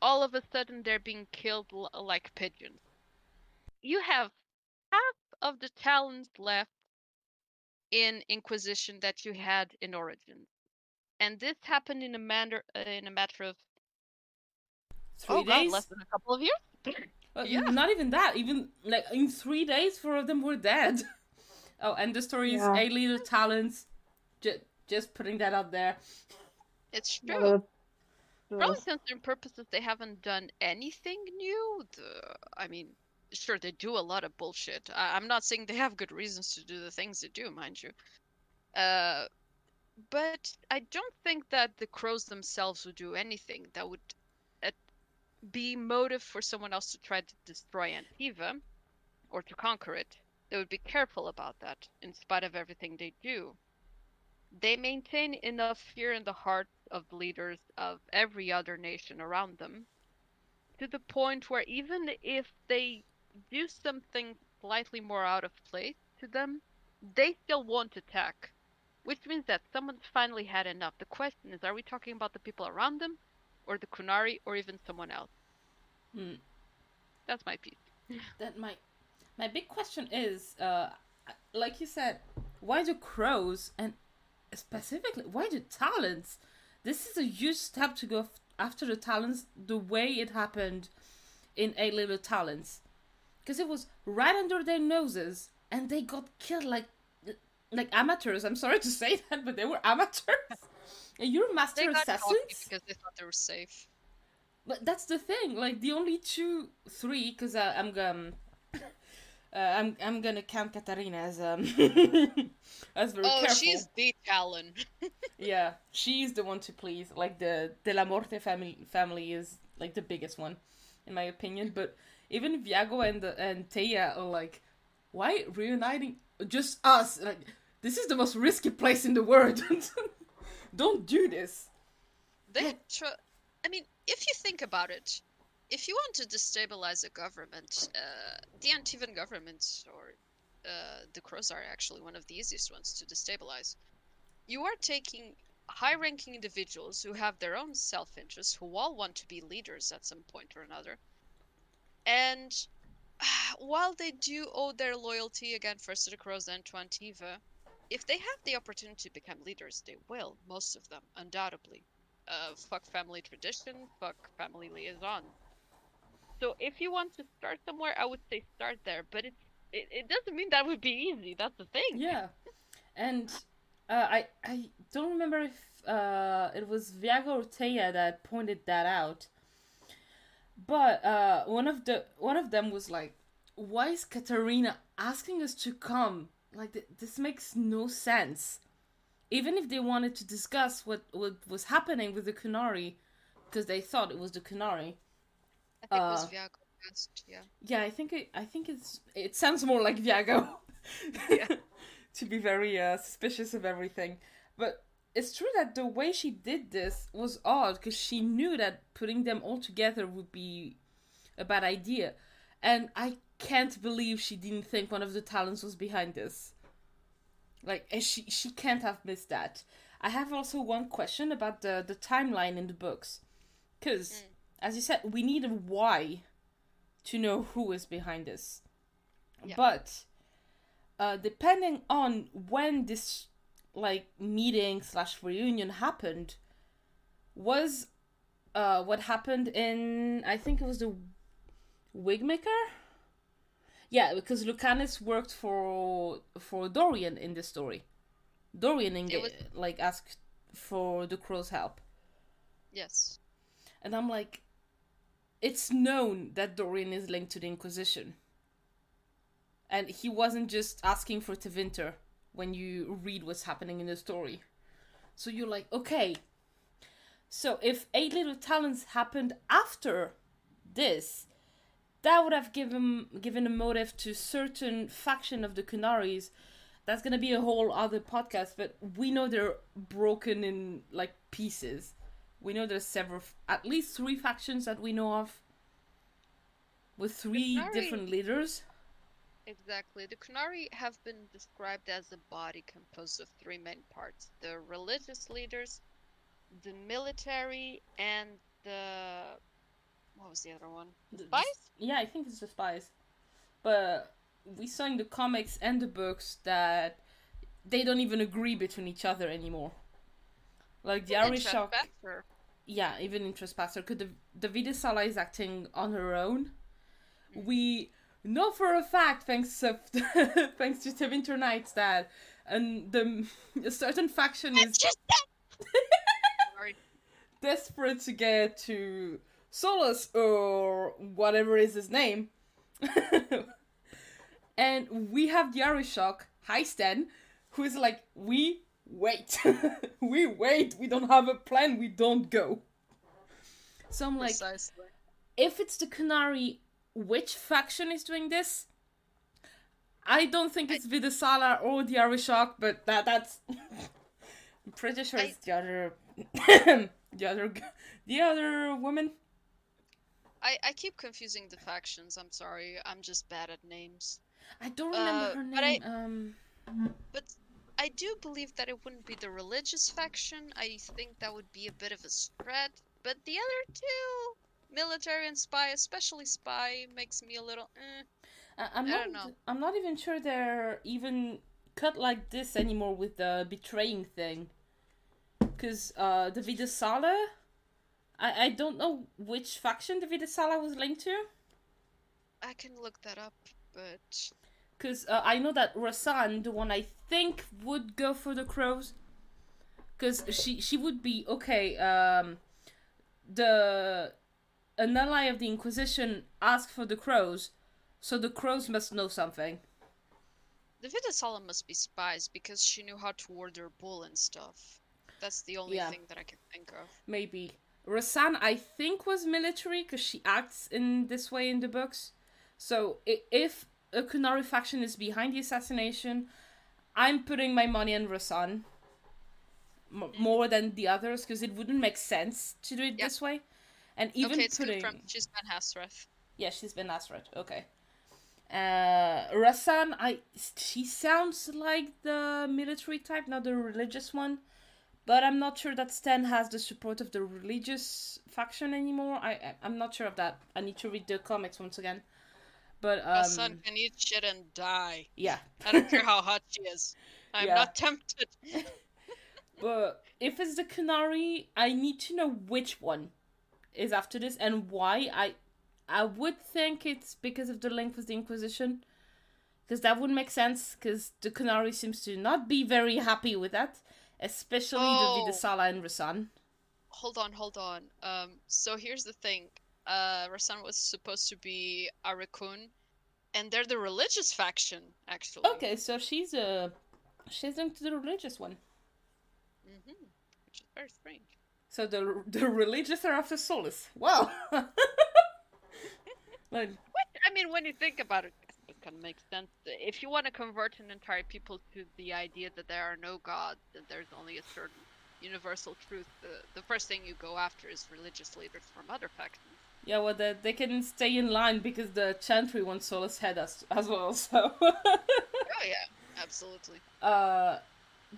All of a sudden they're being killed l- like pigeons. You have half of the Talons left in Inquisition that you had in Origins. And this happened in a matter uh, in a matter of Three oh god, days. less than a couple of years. Uh, Yeah. Not even that. Even like in three days, four of them were dead. *laughs* oh, and the story is Yeah. Eight Little Talons. Just, just putting that out there. It's true. the- For all the- intents and purposes, they haven't done anything new. The, I mean, sure, they do a lot of bullshit. I, I'm not saying they have good reasons to do the things they do, mind you. Uh, but I don't think that the crows themselves would do anything that would uh, be motive for someone else to try to destroy Antiva or to conquer it. They would be careful about that, in spite of everything they do they maintain enough fear in the hearts of the leaders of every other nation around them to the point where even if they do something slightly more out of place to them, they still won't attack. Which means that someone's finally had enough. The question is are we talking about the people around them, or the Qunari, or even someone else? Hmm. That's my piece. *laughs* That my my big question is, uh, like you said, why do crows and specifically why do Talons? This is a huge step to go after the Talons the way it happened in Eight Little Talons, because it was right under their noses and they got killed like like amateurs. I'm sorry to say *laughs* that, but they were amateurs. *laughs* And you're master They got assassins. because they thought they were safe. But that's the thing. Like the only two, three, because uh, I'm um, *coughs* uh, I'm I'm gonna count Caterina as um, *laughs* as very oh, careful. she's the Talon. *laughs* Yeah, she's the one to please. Like the De La Morte family family is like the biggest one, in my opinion. But even Viago and the, and Teia are like, why reuniting just us? Like this is the most risky place in the world. *laughs* Don't do this. They tr- I mean, if you think about it, if you want to destabilize a government, uh, the Antivan government or uh, the Crows are actually one of the easiest ones to destabilize. You are taking high-ranking individuals who have their own self-interest, who all want to be leaders at some point or another, and *sighs* while they do owe their loyalty again first to the Crows, then to Antiva, if they have the opportunity to become leaders, they will. Most of them, undoubtedly uh, fuck family tradition, fuck family liaison. So if you want to start somewhere, I would say start there. But it's it, it doesn't mean that would be easy. That's the thing. Yeah, and uh, I I don't remember if uh, it was Viago or Teia that pointed that out. But uh, one of the one of them was like, "Why is Caterina asking us to come? Like th- this makes no sense." Even if they wanted to discuss what what was happening with the Qunari, because they thought it was the Qunari. I think it was Uh, Viago first, yeah. Yeah, I think it. I think it's. It sounds more like Viago. *laughs* Yeah. to be very uh, suspicious of everything, but it's true that the way she did this was odd because she knew that putting them all together would be a bad idea, and I can't believe she didn't think one of the Talons was behind this. Like, and she she can't have missed that. I have also one question about the the timeline in the books, because as you said, we need a why to know who is behind this. Yeah. But uh, depending on when this like meeting slash reunion happened, was uh, what happened in I think it was the Wigmaker. Yeah, because Lucanus worked for for Dorian in this story. Dorian enga- was- like asked for the crow's help. Yes. And I'm like, it's known that Dorian is linked to the Inquisition. And he wasn't just asking for Tevinter when you read what's happening in the story. So you're like, okay. So if Eight Little Talons happened after this, that would have given given a motive to certain faction of the Qunaris. That's gonna be a whole other podcast, but we know they're broken in like pieces. We know there's several, at least three factions that we know of. with three different leaders. Exactly. The Qunari have been described as a body composed of three main parts the religious leaders, the military, and the. What was the other one? The- the- Spies? Yeah, I think it's the spies. But we saw in the comics and the books that they don't even agree between each other anymore. Like the Arishok, Trespasser. yeah, even in Trespasser, because the, the Viddasala is acting on her own. Mm. We know for a fact, thanks to, *laughs* thanks to Tevinter Nights, that and the a certain faction is Just *laughs* desperate to get to Solas or whatever is his name. *laughs* and we have the Arishok, Hysten, who is like, we wait. *laughs* we wait. We don't have a plan. We don't go. So I'm like, Precisely. if it's the Qunari, which faction is doing this? I don't think it's Viddasala or the Arishok, but that that's. *laughs* I'm pretty sure I- it's the other, *coughs* the other, the other woman. I, I keep confusing the factions. I'm sorry. I'm just bad at names. I don't remember Uh, her but I- name. Um, But I do believe that it wouldn't be the religious faction. I think that would be a bit of a spread. But the other two, military and spy, especially spy, makes me a little. Eh. I, I'm I not. don't know. I'm not even sure they're even cut like this anymore with the betraying thing. Because uh, the Viddasala, I I don't know which faction the Viddasala was linked to. I can look that up, but Because uh, I know that Rasan, the one I think would go for the crows, because she she would be okay. Um, the an ally of the Inquisition asked for the crows, so the crows must know something. the Viddasala must be spies because she knew how to order bull and stuff. That's the only Yeah. thing that I can think of. Maybe Rasan, I think, was military because she acts in this way in the books. So if a Kunari faction is behind the assassination, I'm putting my money on Rasan m- more than the others because it wouldn't make sense to do it Yeah. this way. And even okay, it's putting confirmed. She's Ben-Hassrath. yeah, she's been Nasrat. Okay. Uh, Rasan, I she sounds like the military type, not the religious one. But I'm not sure that Stan has the support of the religious faction anymore. I I- I'm not sure of that. I need to read the comics once again. But My um, son can eat shit and die. yeah. I don't care *laughs* how hot she is. I'm Yeah. not tempted. *laughs* But if it's the Qunari, I need to know which one is after this and why. I I would think it's because of the link with the Inquisition. Because that would make sense, because the Qunari seems to not be very happy with that. Especially Oh. the Viddasala and Rasan. Hold on, hold on. Um, so here's the thing. Uh, Rasan was supposed to be Ariqun, and they're the religious faction, actually. Okay, so she's uh, she's linked to the religious one. hmm Which is very strange. So the the religious are after Solas. Wow. *laughs* like I mean, when you think about it, it kind of makes sense. If you want to convert an entire people to the idea that there are no gods, that there's only a certain universal truth, the, the first thing you go after is religious leaders from other factions. Yeah, well, they, they can stay in line because the Chantry wants Solas head as, as well, *laughs* so. Oh yeah, absolutely. uh,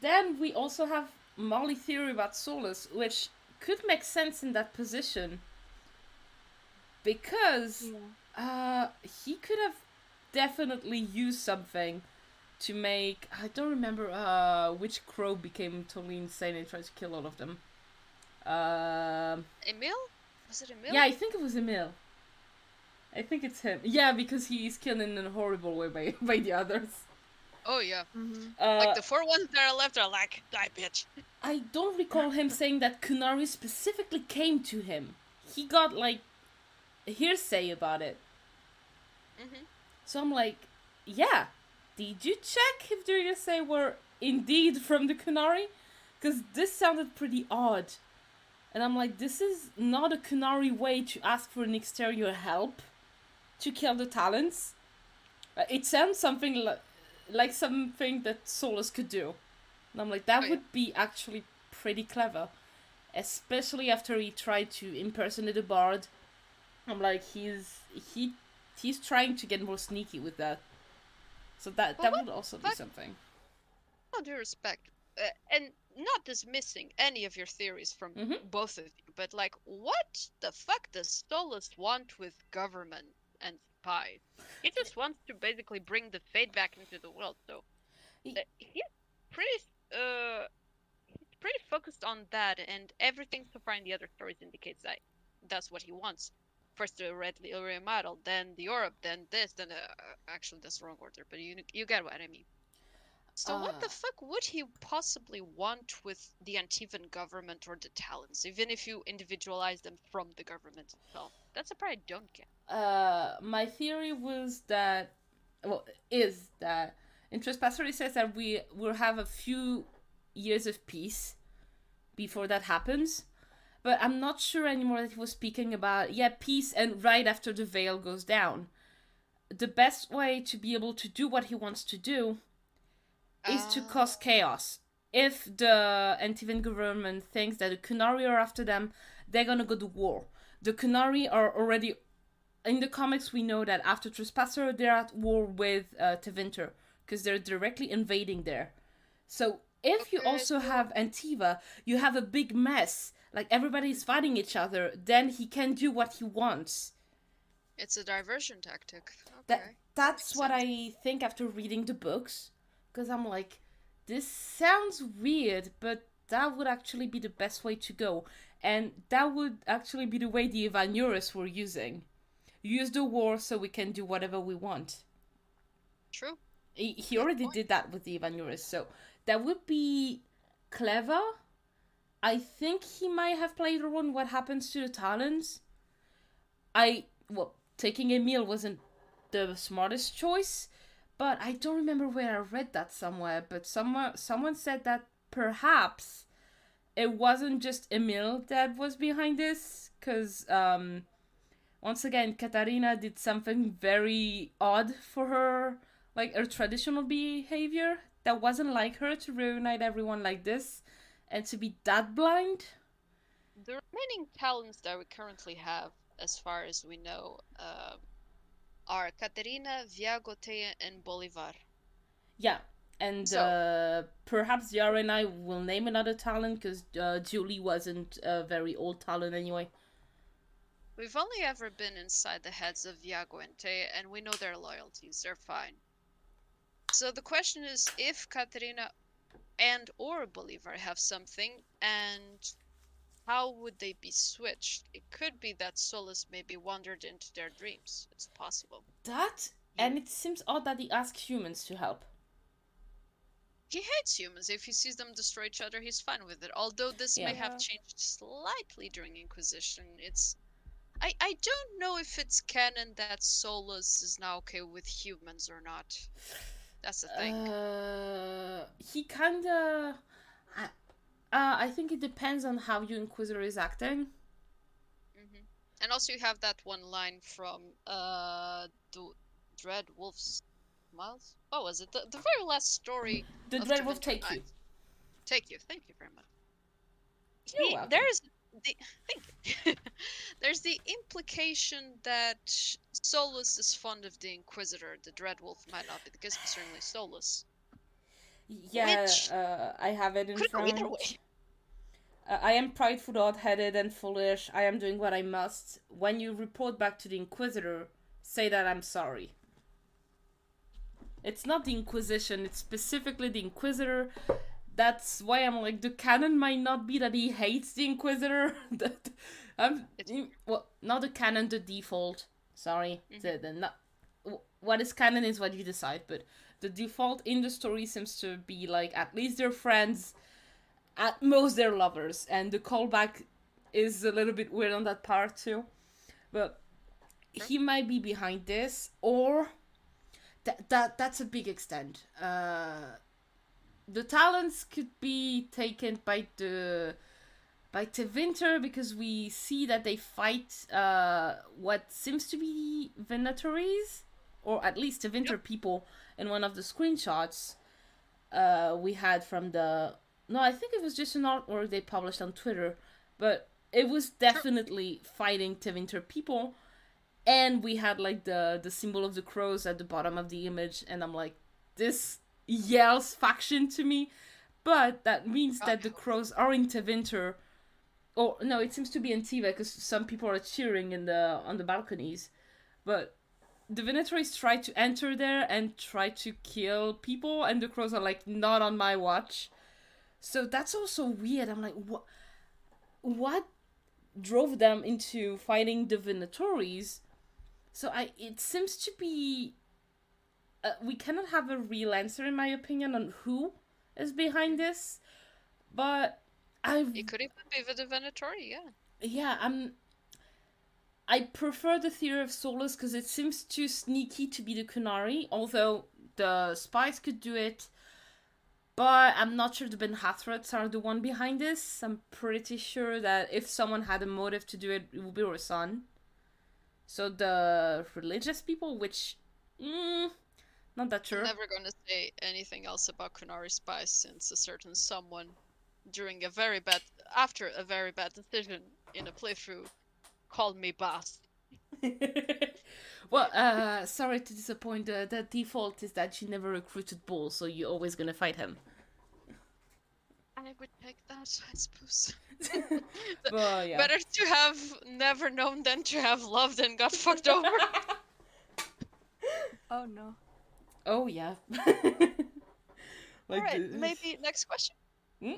then we also have Molly theory about Solas, which could make sense in that position. Because uh, he could have definitely use something to make. I don't remember uh, which crow became totally insane and tried to kill all of them. Um. Emil? Was it Emil? Yeah, I think it was Emil. I think it's him. Yeah, because he's killed in a horrible way by, *laughs* by the others. Oh yeah. Uh, Like the four ones that are left are like, die, bitch. I don't recall him saying that Kunari specifically came to him. He got like hearsay about it. hmm So I'm like, yeah. Did you check if the hearsay were indeed from the Qunari? Because this sounded pretty odd. And I'm like, this is not a Qunari way to ask for an exterior help to kill the Talons. Uh, It sounds something li- like something that Solas could do. And I'm like, that Oh, yeah. would be actually pretty clever. Especially after he tried to impersonate a bard. I'm like, he's he he's trying to get more sneaky with that. So that Well, that what would also be something. all due respect, uh, and not dismissing any of your theories from Mhm. both of you, but like, what the fuck does Solas want with government and spies? He just wants to basically bring the Fade back into the world. So uh, he's pretty, uh, he's pretty focused on that, and everything so far in the other stories indicates that that's what he wants. First the red lyrium idol, then the Europe, then this, then uh, actually that's the wrong order, but you you get what I mean. So what the Uh. fuck would he possibly want with the Antivan government or the Talons, even if you individualize them from the government itself? That's a part I don't get. Uh, my theory was that, well, is that in Trespasser it says that we will have a few years of peace before that happens. But I'm not sure anymore that he was speaking about, yeah, peace and right after the veil goes down. The best way to be able to do what he wants to do is to Ah. cause chaos. If the Antivan government thinks that the Qunari are after them, they're gonna go to war. The Qunari are already in the comics. We know that after Trespasser, they're at war with uh, Tevinter because they're directly invading there. So if you also have Antiva, you have a big mess. Like everybody's fighting each other. Then he can do what he wants. It's a diversion tactic. Okay. That that's what. I think after reading the books, because I'm like, this sounds weird, but that would actually be the best way to go, and that would actually be the way the Evanuris were using. Use the war so we can do whatever we want. True. He, he already point. did that with the Evanuris, so that would be clever. I think he might have played a role in what happens to the Talons. I well, taking Emil wasn't the smartest choice, but I don't remember where I read that somewhere. But someone someone said that perhaps it wasn't just Emil that was behind this, because um, once again, Caterina did something very odd for her, like her traditional behavior that wasn't like her to reunite everyone like this, and to be that blind. The remaining Talons that we currently have, as far as we know, uh, are Caterina, Viagote, and Bolivar. Yeah, and So- uh, perhaps Yara and I will name another Talon because uh, Julie wasn't a very old Talon anyway. We've only ever been inside the heads of Viago and Te, and we know their loyalties. They're fine. So the question is if Caterina and or believer have something, and how would they be switched? It could be that Solas maybe wandered into their dreams. It's possible. That and it seems odd that he asked humans to help. He hates humans. If he sees them destroy each other, he's fine with it. Although this may have changed slightly during Inquisition. It's I, I don't know if it's canon that Solas is now okay with humans or not. That's the thing. Uh, he kinda. I, uh, I think it depends on how your Inquisitor is acting. hmm And also you have that one line from uh the Dread Wolf's Miles? What was it? The, the very last story The Dread Wolf take you. Take you. Thank you very much. He- welcome. There's the thank. *laughs* There's the implication that Solas is fond of the Inquisitor. The Dread Wolf might not be the case, but certainly Solas. Yeah, Which uh, I have it in Could front. either way. Uh, I am prideful, hot-headed, and foolish. I am doing what I must. When you report back to the Inquisitor, say that I'm sorry. It's not the Inquisition, it's specifically the Inquisitor. That's why I'm like, the canon might not be that he hates the Inquisitor. *laughs* that I'm, well, not the canon, the default. Sorry. Mm-hmm. The, the, not, what is canon is what you decide, but the default in the story seems to be like, at least they're friends at most they're lovers and the callback is a little bit weird on that part too but he might be behind this or that that that's a big extent uh the Talons could be taken by the by Tevinter because we see that they fight uh what seems to be Venatories or at least the Tevinter people in one of the screenshots uh we had from the no, I think it was just an artwork they published on Twitter, but it was definitely fighting Tevinter people. and we had like the the symbol of the crows at the bottom of the image and i'm like this yells faction to me but that means that the crows are in Tevinter. Or no, it seems to be in Antiva because some people are cheering in the on the balconies. But the Venatories try to enter there and try to kill people, and the crows are like, not on my watch. So that's also weird. I'm like, what? What drove them into fighting the Venatories? So I, it seems to be. Uh, we cannot have a real answer, in my opinion, on who is behind this, but I. It could even be the Venatori, yeah. Yeah, I'm. I prefer the theory of Solas because it seems too sneaky to be the Qunari, although the spies could do it. But I'm not sure the Ben-Hassraths are the one behind this. I'm pretty sure that if someone had a motive to do it, it would be Rasan. So the religious people, which, mm, not that sure. I'm never going to say anything else about Qunari spies since a certain someone, during a very bad, after a very bad decision in a playthrough, called me boss. *laughs* well, uh, sorry to disappoint. Uh, the default is that you never recruited Bull, so you're always gonna fight him. I would take that, I suppose. *laughs* well, yeah. Better to have never known than to have loved and got fucked over. *laughs* oh no. Oh yeah. *laughs* like Alright, the... maybe next question. Hmm?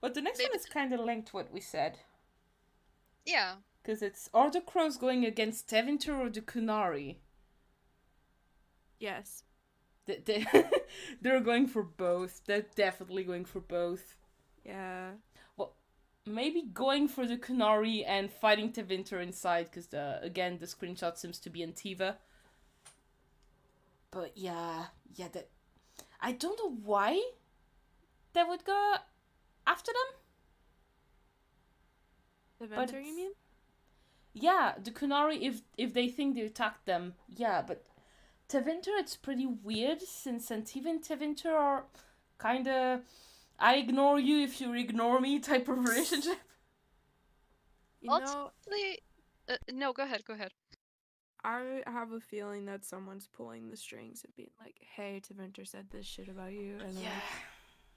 But the next maybe... one is kind of linked to what we said. Yeah. Because it's are the crows going against Tevinter or the Qunari? Yes. They, they *laughs* they're going for both. They're definitely going for both. Yeah. Well, maybe going for the Qunari and fighting Tevinter inside, because the again the screenshot seems to be Antiva. But yeah, yeah, that I don't know why they would go after them. The Venture, you mean? Yeah, the Qunari. if if they think they attacked them, yeah, but Tevinter, it's pretty weird since Antiva and Tevinter are kind of I ignore you if you ignore me type of *laughs* relationship. You know, Ultimately, uh, no, go ahead, go ahead. I have a feeling that someone's pulling the strings and being like, "Hey, Tevinter said this shit about you," and yeah. like,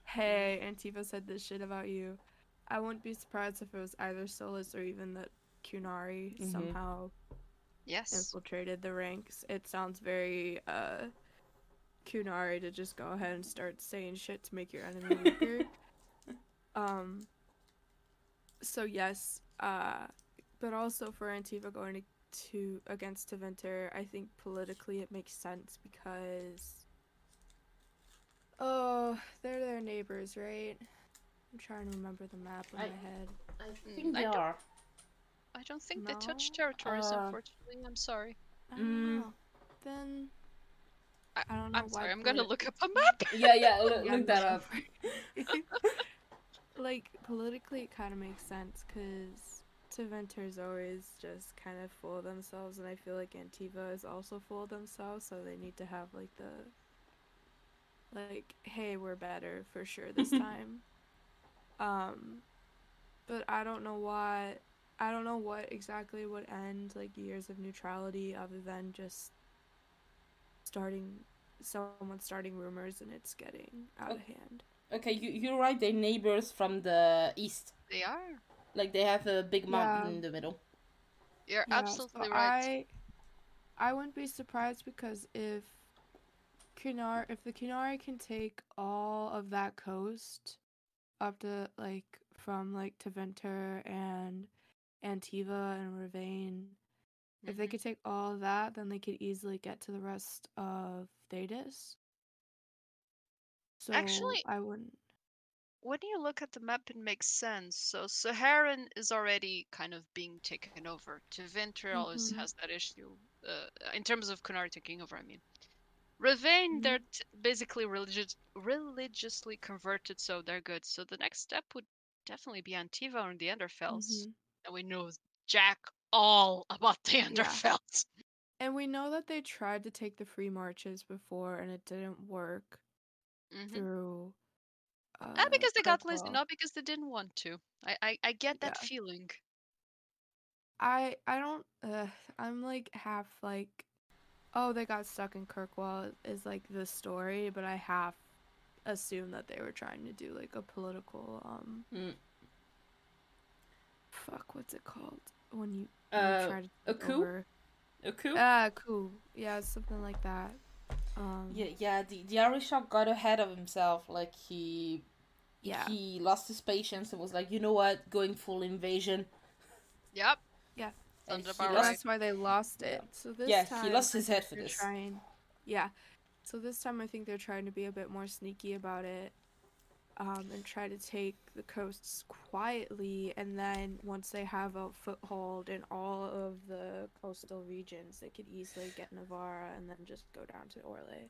"Hey, Antiva said this shit about you." I wouldn't be surprised if it was either Solas or even that Qunari mm-hmm. somehow yes infiltrated the ranks. It sounds very uh Qunari to just go ahead and start saying shit to make your enemy weaker. *laughs* um. So yes, uh, but also for Antiva going to to against Tevinter, I think politically it makes sense because oh, they're their neighbors, right? I'm trying to remember the map in I, my head. I mm, think they I are. I don't think no? they touch territories, uh, unfortunately. I'm sorry. I don't mm. know. Then I, I don't know. I'm sorry. I'm gonna look up a map. *laughs* yeah, yeah. Look, *laughs* look that up. *laughs* like politically, it kind of makes sense because Tevinter's always just kind of full of themselves, and I feel like Antiva is also full of themselves, so they need to have like the like, hey, we're better for sure this *laughs* time. um, but I don't know why. I don't know what exactly would end like years of neutrality other than just starting someone starting rumors and it's getting out of hand. Okay, you you're right. They're neighbors from the east. They are. Like they have a big mountain yeah. in the middle. You're yeah, absolutely so right. I, I wouldn't be surprised because if Qunari, if the Qunari can take all of that coast up to like from like Tevinter and Antiva and Rivain, mm-hmm. if they mm-hmm. could take all of that, then they could easily get to the rest of Thedas. So Actually, I wouldn't when you look at the map, it makes sense. So Seheron is already kind of being taken over. Tevinter always mm-hmm. has that issue uh, in terms of Qunari taking over. I mean, Rivain, mm-hmm. they're t- basically religious, religiously converted, so they're good. So the next step would definitely be Antiva or the Anderfels, mm-hmm. and we know Jack all *laughs* about the Anderfels. Yeah. And we know that they tried to take the free marches before, and it didn't work mm-hmm. through uh, not because they got lazy, not because they didn't want to. I I, I get that yeah. feeling. I I don't. Uh, I'm like half like, oh, they got stuck in Kirkwall is like the story, but I half assume that they were trying to do like a political um. Mm. Fuck, what's it called when you, Uh, when you try to a take coup? over- A coup? Ah, coup. Yeah, something like that. Um, yeah, yeah. The the Arishok got ahead of himself. Like he, Yeah. he lost his patience and was like, you know what, going full invasion. Yep. Yeah. Sounds And about he lost- that's why they lost it. So this Yeah, time, he lost his head for this. Trying, yeah. So this time, I think they're trying to be a bit more sneaky about it, um, and try to take the coasts quietly. And then once they have a foothold in all of the coastal regions, they could easily get Nevarra and then just go down to Orlais.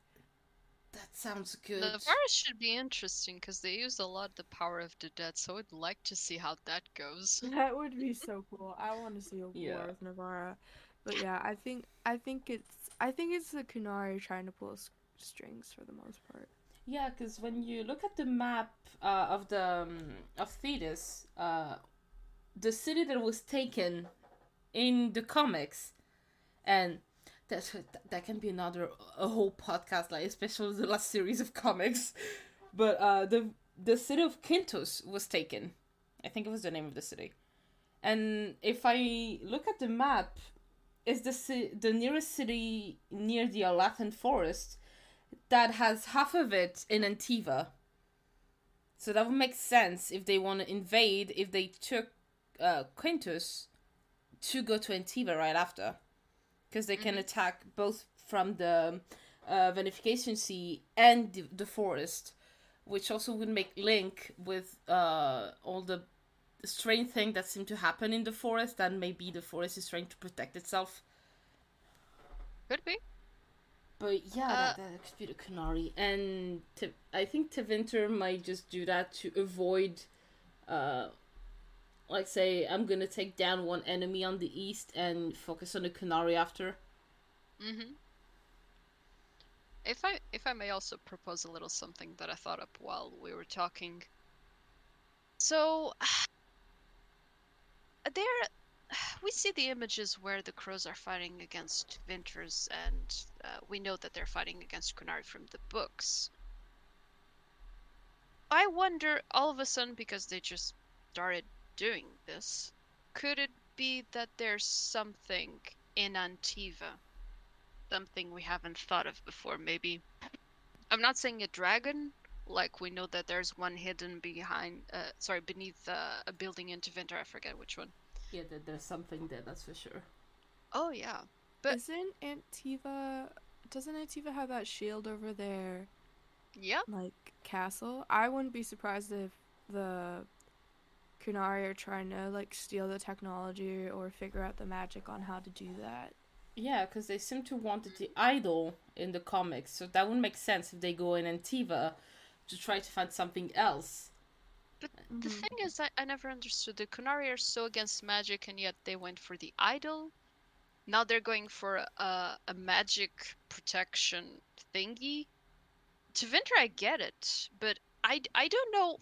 That sounds good. The virus should be interesting because they use a lot of the power of the dead, so I'd like to see how that goes. *laughs* That would be so cool. I want to see a war Yeah. with Nevarra. But yeah, I think I think it's I think it's the Qunari trying to pull strings for the most part. Yeah, because when you look at the map uh, of the um, of Thedas, uh, the city that was taken in the comics, and that that can be another a whole podcast, like especially the last series of comics. But uh, the the city of Quintus was taken. I think it was the name of the city. And if I look at the map, is the the nearest city near the Arlathan forest that has half of it in Antiva. So that would make sense if they want to invade, if they took uh, Quintus to go to Antiva right after. Because they can attack both from the uh, Vanification Sea and the, the forest, which also would make link with uh, all the strange thing that seem to happen in the forest, and maybe the forest is trying to protect itself. Could be. But yeah, Uh, that, that could be the Qunari, and T- I think Tevinter might just do that to avoid, uh, like say I'm gonna take down one enemy on the east and focus on the Qunari after. Mm-hmm. If I if I may also propose a little something that I thought up while we were talking. So *sighs* there *sighs* we see the images where the crows are fighting against Vinters and uh, we know that they're fighting against Qunari from the books. I wonder all of a sudden because they just started doing this, could it be that there's something in Antiva something we haven't thought of before. Maybe I'm not saying a dragon, like we know that there's one hidden behind, uh, sorry, beneath uh, a building in Tevinter. I forget which one. Yeah, there, there's something there, that's for sure. Oh yeah, But- Isn't Antiva doesn't Antiva have that shield over there? yeah. like castle? I wouldn't be surprised if the Qunari are trying to like steal the technology or figure out the magic on how to do that. Yeah, because they seem to want the idol in the comics, so that wouldn't make sense if they go in Antiva to try to find something else. But the Mhm. thing is, I, I never understood. The Qunari are so against magic, and yet they went for the idol. Now they're going for a, a magic protection thingy. To Vinter, I get it, but I, I don't know.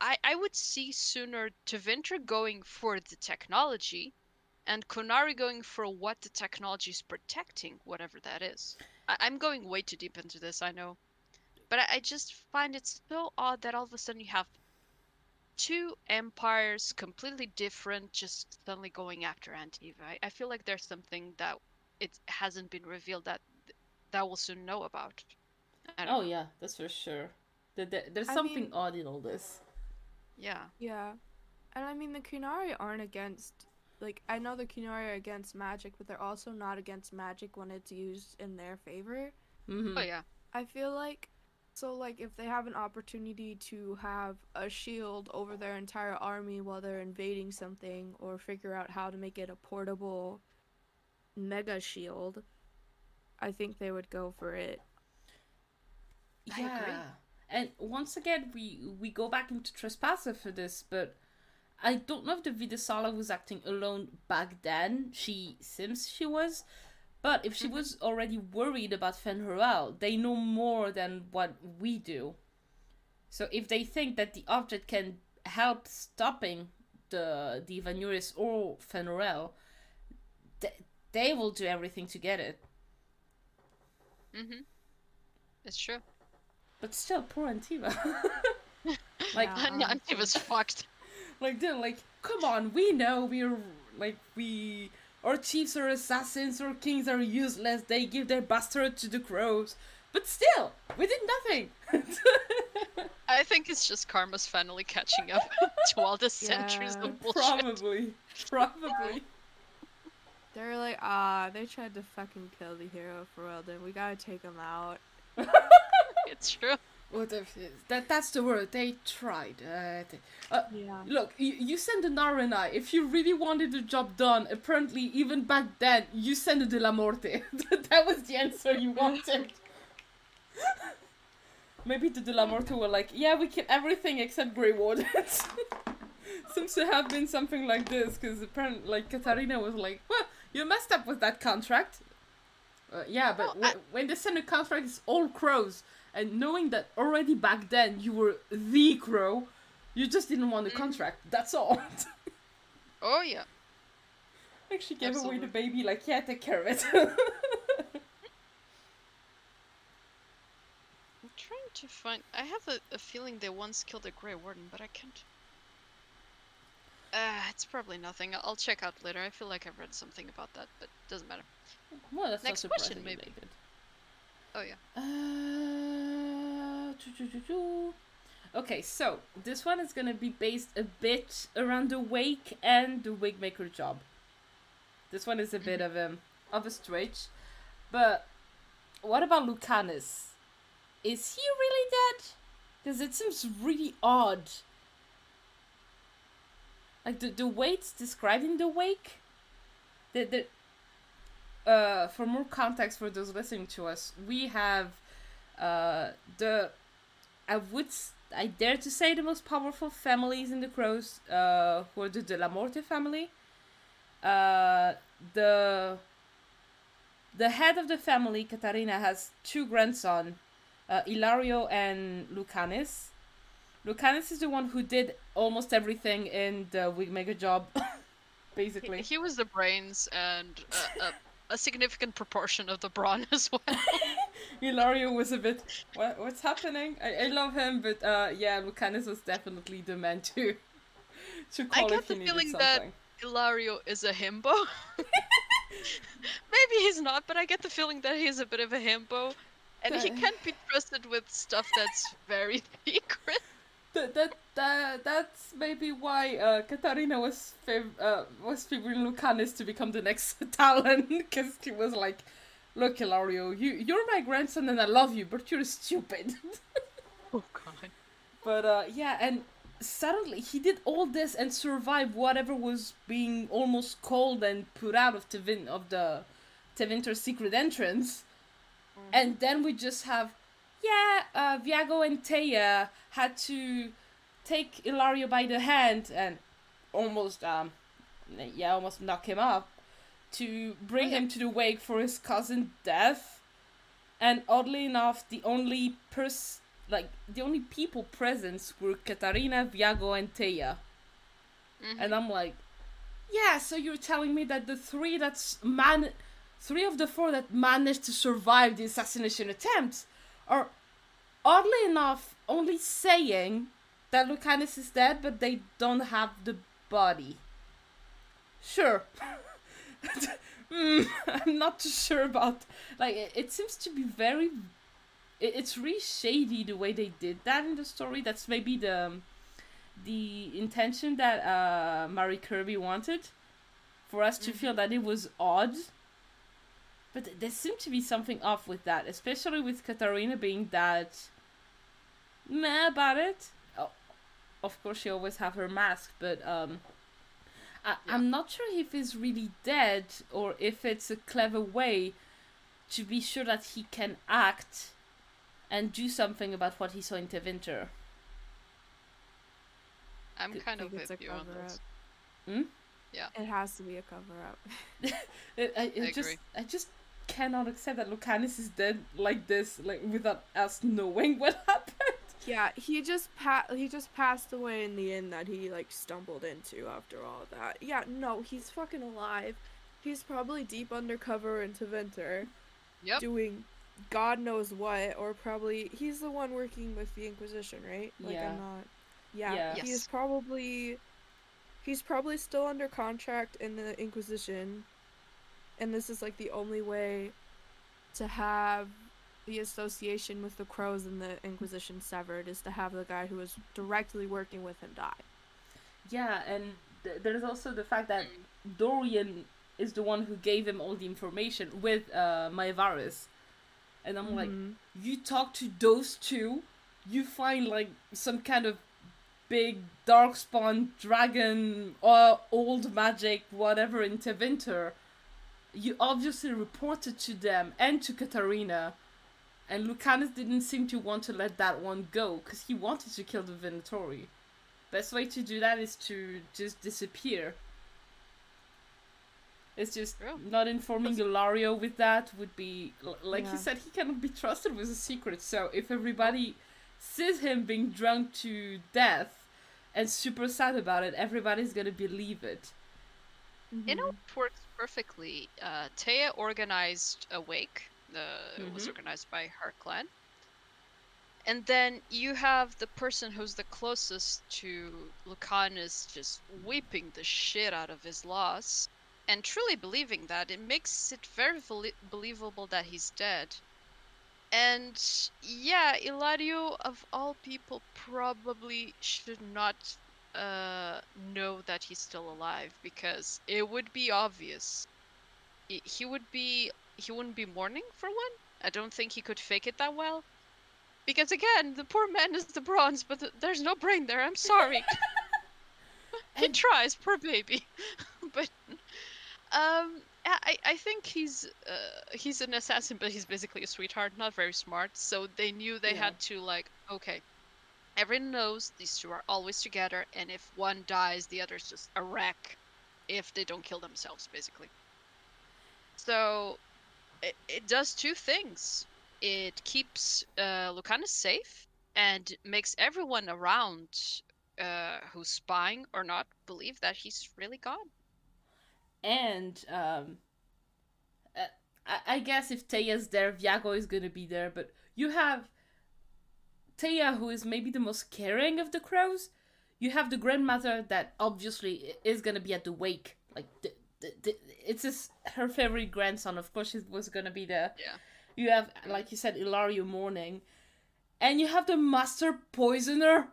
I, I would see sooner to Vinter going for the technology and Qunari going for what the technology is protecting, whatever that is. I, I'm going way too deep into this, I know. But I, I just find it so odd that all of a sudden you have two empires completely different just suddenly going after Antiva. I, I feel like there's something that it hasn't been revealed that that we'll soon know about. Oh know. yeah, that's for sure. There, there- there's I something mean- odd in all this. Yeah. Yeah. And I mean the Qunari aren't against like I know the Qunari are against magic, but they're also not against magic when it's used in their favor. hmm Oh yeah. I feel like so like if they have an opportunity to have a shield over their entire army while they're invading something or figure out how to make it a portable mega shield, I think they would go for it. I yeah. And once again, we we go back into Trespasser for this, but I don't know if the Viddasala was acting alone back then. She seems she was, but if she Mhm. was already worried about Fen'Harel, they know more than what we do. So if they think that the object can help stopping the the Vanuris or Fen'Harel, th- they will do everything to get it. Mm-hmm. It's true. But still, poor Antiva. *laughs* like, Yeah. Antiva's fucked. like, they're like, come on, we know we're like we. Our chiefs are assassins, our kings are useless. They give their bastard to the crows. But still, we did nothing. *laughs* I think it's just karma's finally catching up *laughs* to all the centuries Yeah, of bullshit. probably, probably. They're like, ah, they tried to fucking kill the hero for real. Then We gotta take him out. *laughs* It's true. What if that? That's the word. They tried. Uh, they- uh, Yeah. Look, you, you send an Arainai. If you really wanted the job done, apparently even back then, you send a Dellamorte. *laughs* that was the answer you wanted. *laughs* Maybe the Dellamorte were like, yeah, we kill everything except Grey Wardens. Seems to have been something like this, because apparently, like, Caterina was like, well, you messed up with that contract. Uh, yeah, but Well, I- when they send a contract, it's all crows. And knowing that already back then you were the crow, you just didn't want the Mhm. contract. That's all. *laughs* Oh yeah. like she gave away the baby, like yeah, take care of it. *laughs* I'm trying to find. I have a, a feeling they once killed a Grey Warden, but I can't. Uh, it's probably nothing. I'll- check out later. I feel like I've read something about that, but doesn't matter. well, that's Next question, maybe. did. Oh yeah. Uh, choo- choo- choo. Okay, so this one is gonna be based a bit around the wake and the wigmaker job. This one is a bit of a of a stretch, but what about Lucanis? Is he really dead? Because it seems really odd. Like the the weights described in the wake, the the uh, for more context for those listening to us, we have uh, the I would I dare to say the most powerful families in the Crows, uh, who are the Dellamorte family. Uh, the the head of the family, Caterina, has two grandsons, uh, Ilario and Lucanis. Lucanis is the one who did almost everything in the Wigmaker job, *laughs* basically. he was the brains and a, a, significant proportion of the brawn *laughs* as well. *laughs* Ilario was a bit, what, what's happening? I, I love him, but uh, yeah, Lucanis was definitely the man to *laughs* to I get if the feeling that- Ilario is a himbo. Maybe he's not, but I get the feeling that he's a bit of a himbo. And he can't be trusted with stuff that's very secret. That, that, that that's maybe why uh, Caterina was fav- uh, was favoring Lucanis to become the next *laughs* Talon, because she was like, "Look, Ilario, you you're my grandson and I love you, but you're stupid." *laughs* Oh god. But uh, yeah, and suddenly he did all this and survived whatever was being almost called and put out of Tevin of the Tevinter's secret entrance. And then we just have, yeah, uh, Viago and Teia had to take Ilario by the hand and almost, um, yeah, almost knock him up to bring Oh, yeah. him to the wake for his cousin death. And oddly enough, the only pers like the only people present were Caterina, Viago, and Teia. Mhm. And I'm like, yeah, so you're telling me that the three that's man three of the four that managed to survive the assassination attempt are oddly enough only saying that Lucanis is dead, but they don't have the body. Sure. *laughs* mm, I'm not too sure about like it, it seems to be very it, it's really shady the way they did that in the story. That's maybe the the intention that uh, Mary Kirby wanted for us to feel that it was odd. But there seemed to be something off with that, especially with Caterina being that meh about it. Oh, of course, she always have her mask, but um, I, Yeah. I'm not sure if he's really dead or if it's a clever way to be sure that he can act and do something about what he saw in Tevinter. I'm Th- kind of think it's with a you on cover-up. this. It has to be a cover up. *laughs* I, I, I I just agree. I just cannot accept that Lucanis is dead like this, like without us knowing what *laughs* happened. yeah, he just pa- he just passed away in the inn that he like stumbled into after all that. Yeah, no, he's fucking alive. He's probably deep undercover in Tevinter, Yep. doing God knows what, or probably he's the one working with the Inquisition, right? Like Yeah. I'm not. Yeah, Yeah. he's Yes. probably he's probably still under contract in the Inquisition, and this is like the only way to have the association with the crows and the Inquisition severed is to have the guy who was directly working with him die. Yeah, and th- there's also the fact that Dorian is the one who gave him all the information with uh, Maevaris. And I'm like, Mhm. you talk to those two, you find like some kind of big darkspawn dragon or old magic, whatever in Tevinter. You obviously reported to them and to Caterina. And Lucanis didn't seem to want to let that one go because he wanted to kill the Venatori. Best way to do that is to just disappear. It's just not informing Ilario with that would be like Yeah. he said he cannot be trusted with a secret. So if everybody sees him being drunk to death and super sad about it, everybody's gonna believe it. You know, it works perfectly. Uh, Teia organized a wake. Uh, It was Mhm. organized by her clan. And then you have the person who's the closest to Lucanis just weeping the shit out of his loss and truly believing that. It makes it very belie- believable that he's dead. And yeah, Ilario, of all people, probably should not uh, know that he's still alive because it would be obvious. He, would be he wouldn't be mourning for one. I don't think he could fake it that well. Because again, the poor man is the bronze, but th- there's no brain there. I'm sorry. *laughs* *laughs* he tries, poor baby. *laughs* but um, I I- I think he's uh, he's an assassin, but he's basically a sweetheart, not very smart. So they knew they Yeah. had to like, okay, everyone knows these two are always together, and if one dies, the other's just a wreck if they don't kill themselves, basically. So it, it does two things. It keeps uh, Lucanis safe and makes everyone around uh, who's spying or not believe that he's really gone. And um, uh, I, I guess if Teia's there, Viago is gonna be there. But you have Teia, who is maybe the most caring of the crows. You have the grandmother that obviously is gonna be at the wake. Like the, the, the, it's his, her favorite grandson. Of course, she was gonna be there. Yeah. You have, like you said, Ilario mourning, and you have the master poisoner.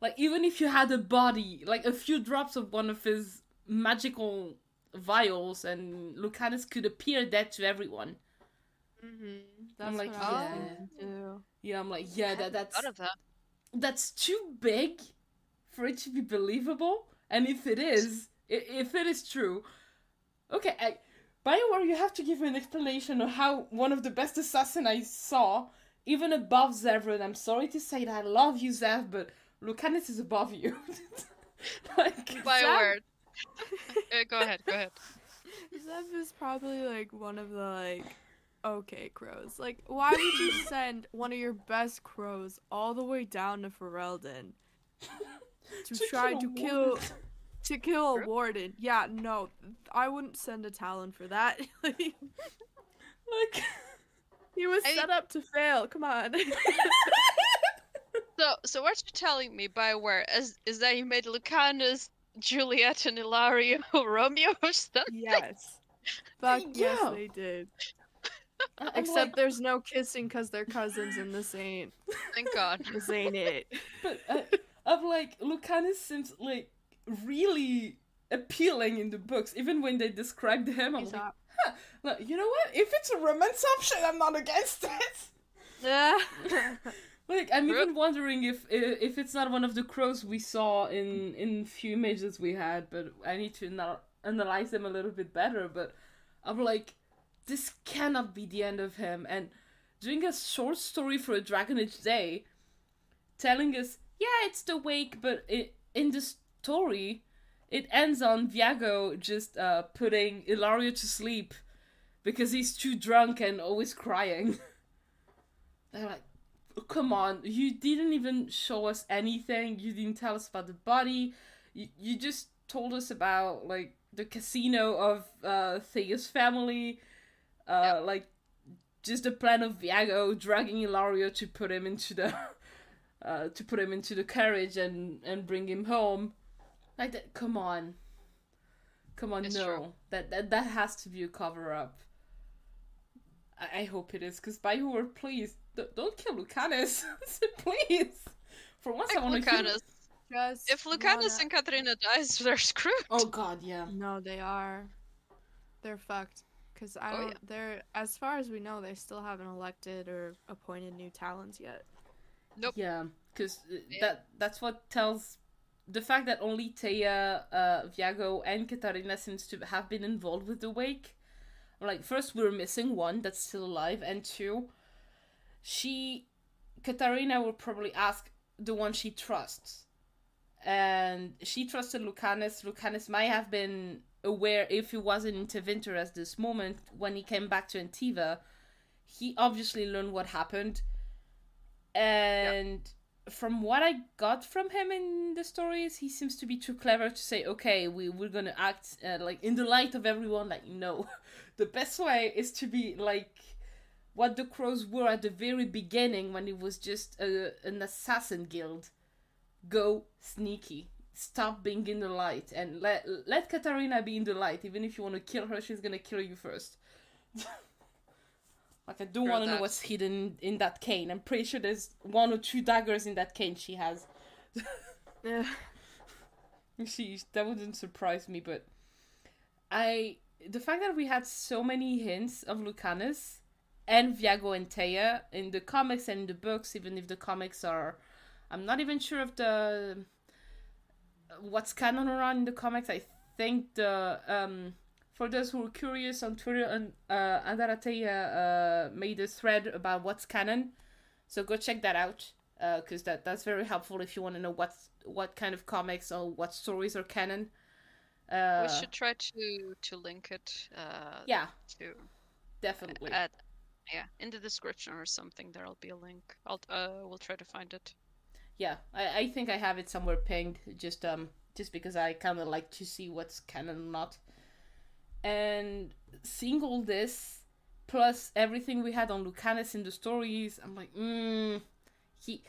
Like even if you had a body, like a few drops of one of his magical vials, and Lucanis could appear dead to everyone. Mm-hmm. I'm That's like, what I was yeah. Thinking too. Yeah, I'm like, yeah, that that's of that. that's too big for it to be believable. And if it is, if it is true, okay. I, Bioware, you have to give me an explanation of how one of the best assassins I saw, even above Zevran. I'm sorry to say that I love you, Zev, but Lucanis is above you. *laughs* like, By Zab- word. uh, go ahead, go ahead. *laughs* Zev is probably like one of the like okay crows. Like, why would you *laughs* send one of your best crows all the way down to Ferelden *laughs* to, To try to kill warden. *laughs* to kill a warden? Yeah, no, I wouldn't send a Talon for that. Like, like, he was I- set up to fail. Come on. So, so what you're telling me, BioWare is is that you made Lucanis, Juliet, and Ilario Romeo or something? yes. Fuck yes, Yeah. they did. I'm Except like, there's no kissing because they're cousins, and this ain't Thank God. *laughs* this ain't it. but uh, I'm like, Lucanis seems like really appealing in the books. Even when they described him, I'm He's like, hot. Look, you know what? If it's a romance option, I'm not against it. Yeah. *laughs* Like, I'm True. even wondering if if it's not one of the crows we saw in in few images we had, but I need to now analyze them a little bit better. But I'm like, this cannot be the end of him. And doing a short story for a Dragon Age Day, telling us, yeah, it's the wake, but it, in the story, it ends on Viago just uh, putting Ilario to sleep because he's too drunk and always crying. *laughs* They're like, come on, you didn't even show us anything. You didn't tell us about the body. You, you just told us about like the casino of uh, Teia's family, uh, Yep. like just the plan of Viago dragging Ilario to put him into the *laughs* uh, to put him into the carriage and and bring him home. Like that, come on, come on, It's no, true. that that that has to be a cover up. I, I hope it is, because BioWare please d- don't kill Lucanis, *laughs* please. For once, I Like want to kill. Lucanis. Just If Lucanis wanna- and Caterina dies, *laughs* they're screwed. Oh God, yeah. No, they are. They're fucked. Cause I Oh, don't. yeah. They're as far as we know, they still haven't elected or appointed new Talons yet. Nope. Yeah, because Yeah. that that's what tells the fact that only Teia, uh, Viago, and Caterina seems to have been involved with the wake. Like, first we're missing one that's still alive, and two, she, Caterina will probably ask the one she trusts, and she trusted Lucanis. Lucanis might have been aware if he wasn't in Tevinter at this moment when he came back to Antiva. He obviously learned what happened and from what I got from him in the stories, he seems to be too clever to say, "Okay, we we're gonna act uh, like in the light of everyone." Like, no, *laughs* the best way is to be like what the crows were at the very beginning when it was just a, an assassin guild. Go sneaky. Stop being in the light and let let Caterina be in the light. Even if you want to kill her, she's gonna kill you first. *laughs* Like I don't want to know what's hidden in that cane. I'm pretty sure there's one or two daggers in that cane she has. Eh, *laughs* *laughs* She that wouldn't surprise me, but I the fact that we had so many hints of Lucanis and Viago and Teia in the comics and in the books, even if the comics are I'm not even sure of the what's canon around in the comics. I think the um for those who are curious on Twitter and uh Andarateya uh made a thread about what's canon. So go check that out Uh, because that that's very helpful if you want to know what what kind of comics or what stories are canon. Uh, we should try to to link it. Uh, yeah, To definitely. at yeah in the description or something. There'll be a link. I'll uh we'll try to find it. Yeah, I, I think I have it somewhere pinged. Just um, just because I kind of like to see what's canon or not. And seeing all this, plus everything we had on Lucanis in the stories, I'm like, mm, he,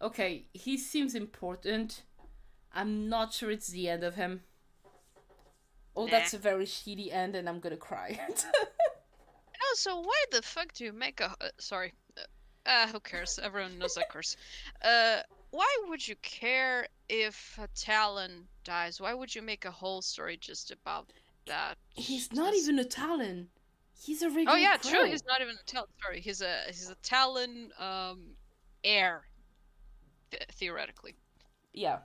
okay, he seems important. I'm not sure it's the end of him. Oh, Nah. that's a very shitty end, and I'm gonna cry. *laughs* Oh, so why the fuck do you make a? Uh, sorry. Uh, uh, who cares? Everyone knows that curse. Uh, why would you care if a Talon dies? Why would you make a whole story just about that? He's not Just- even a Talon. He's a regular Oh yeah, crow. true. He's not even a Talon. Sorry, he's a he's a Talon um heir. th- theoretically. Yeah.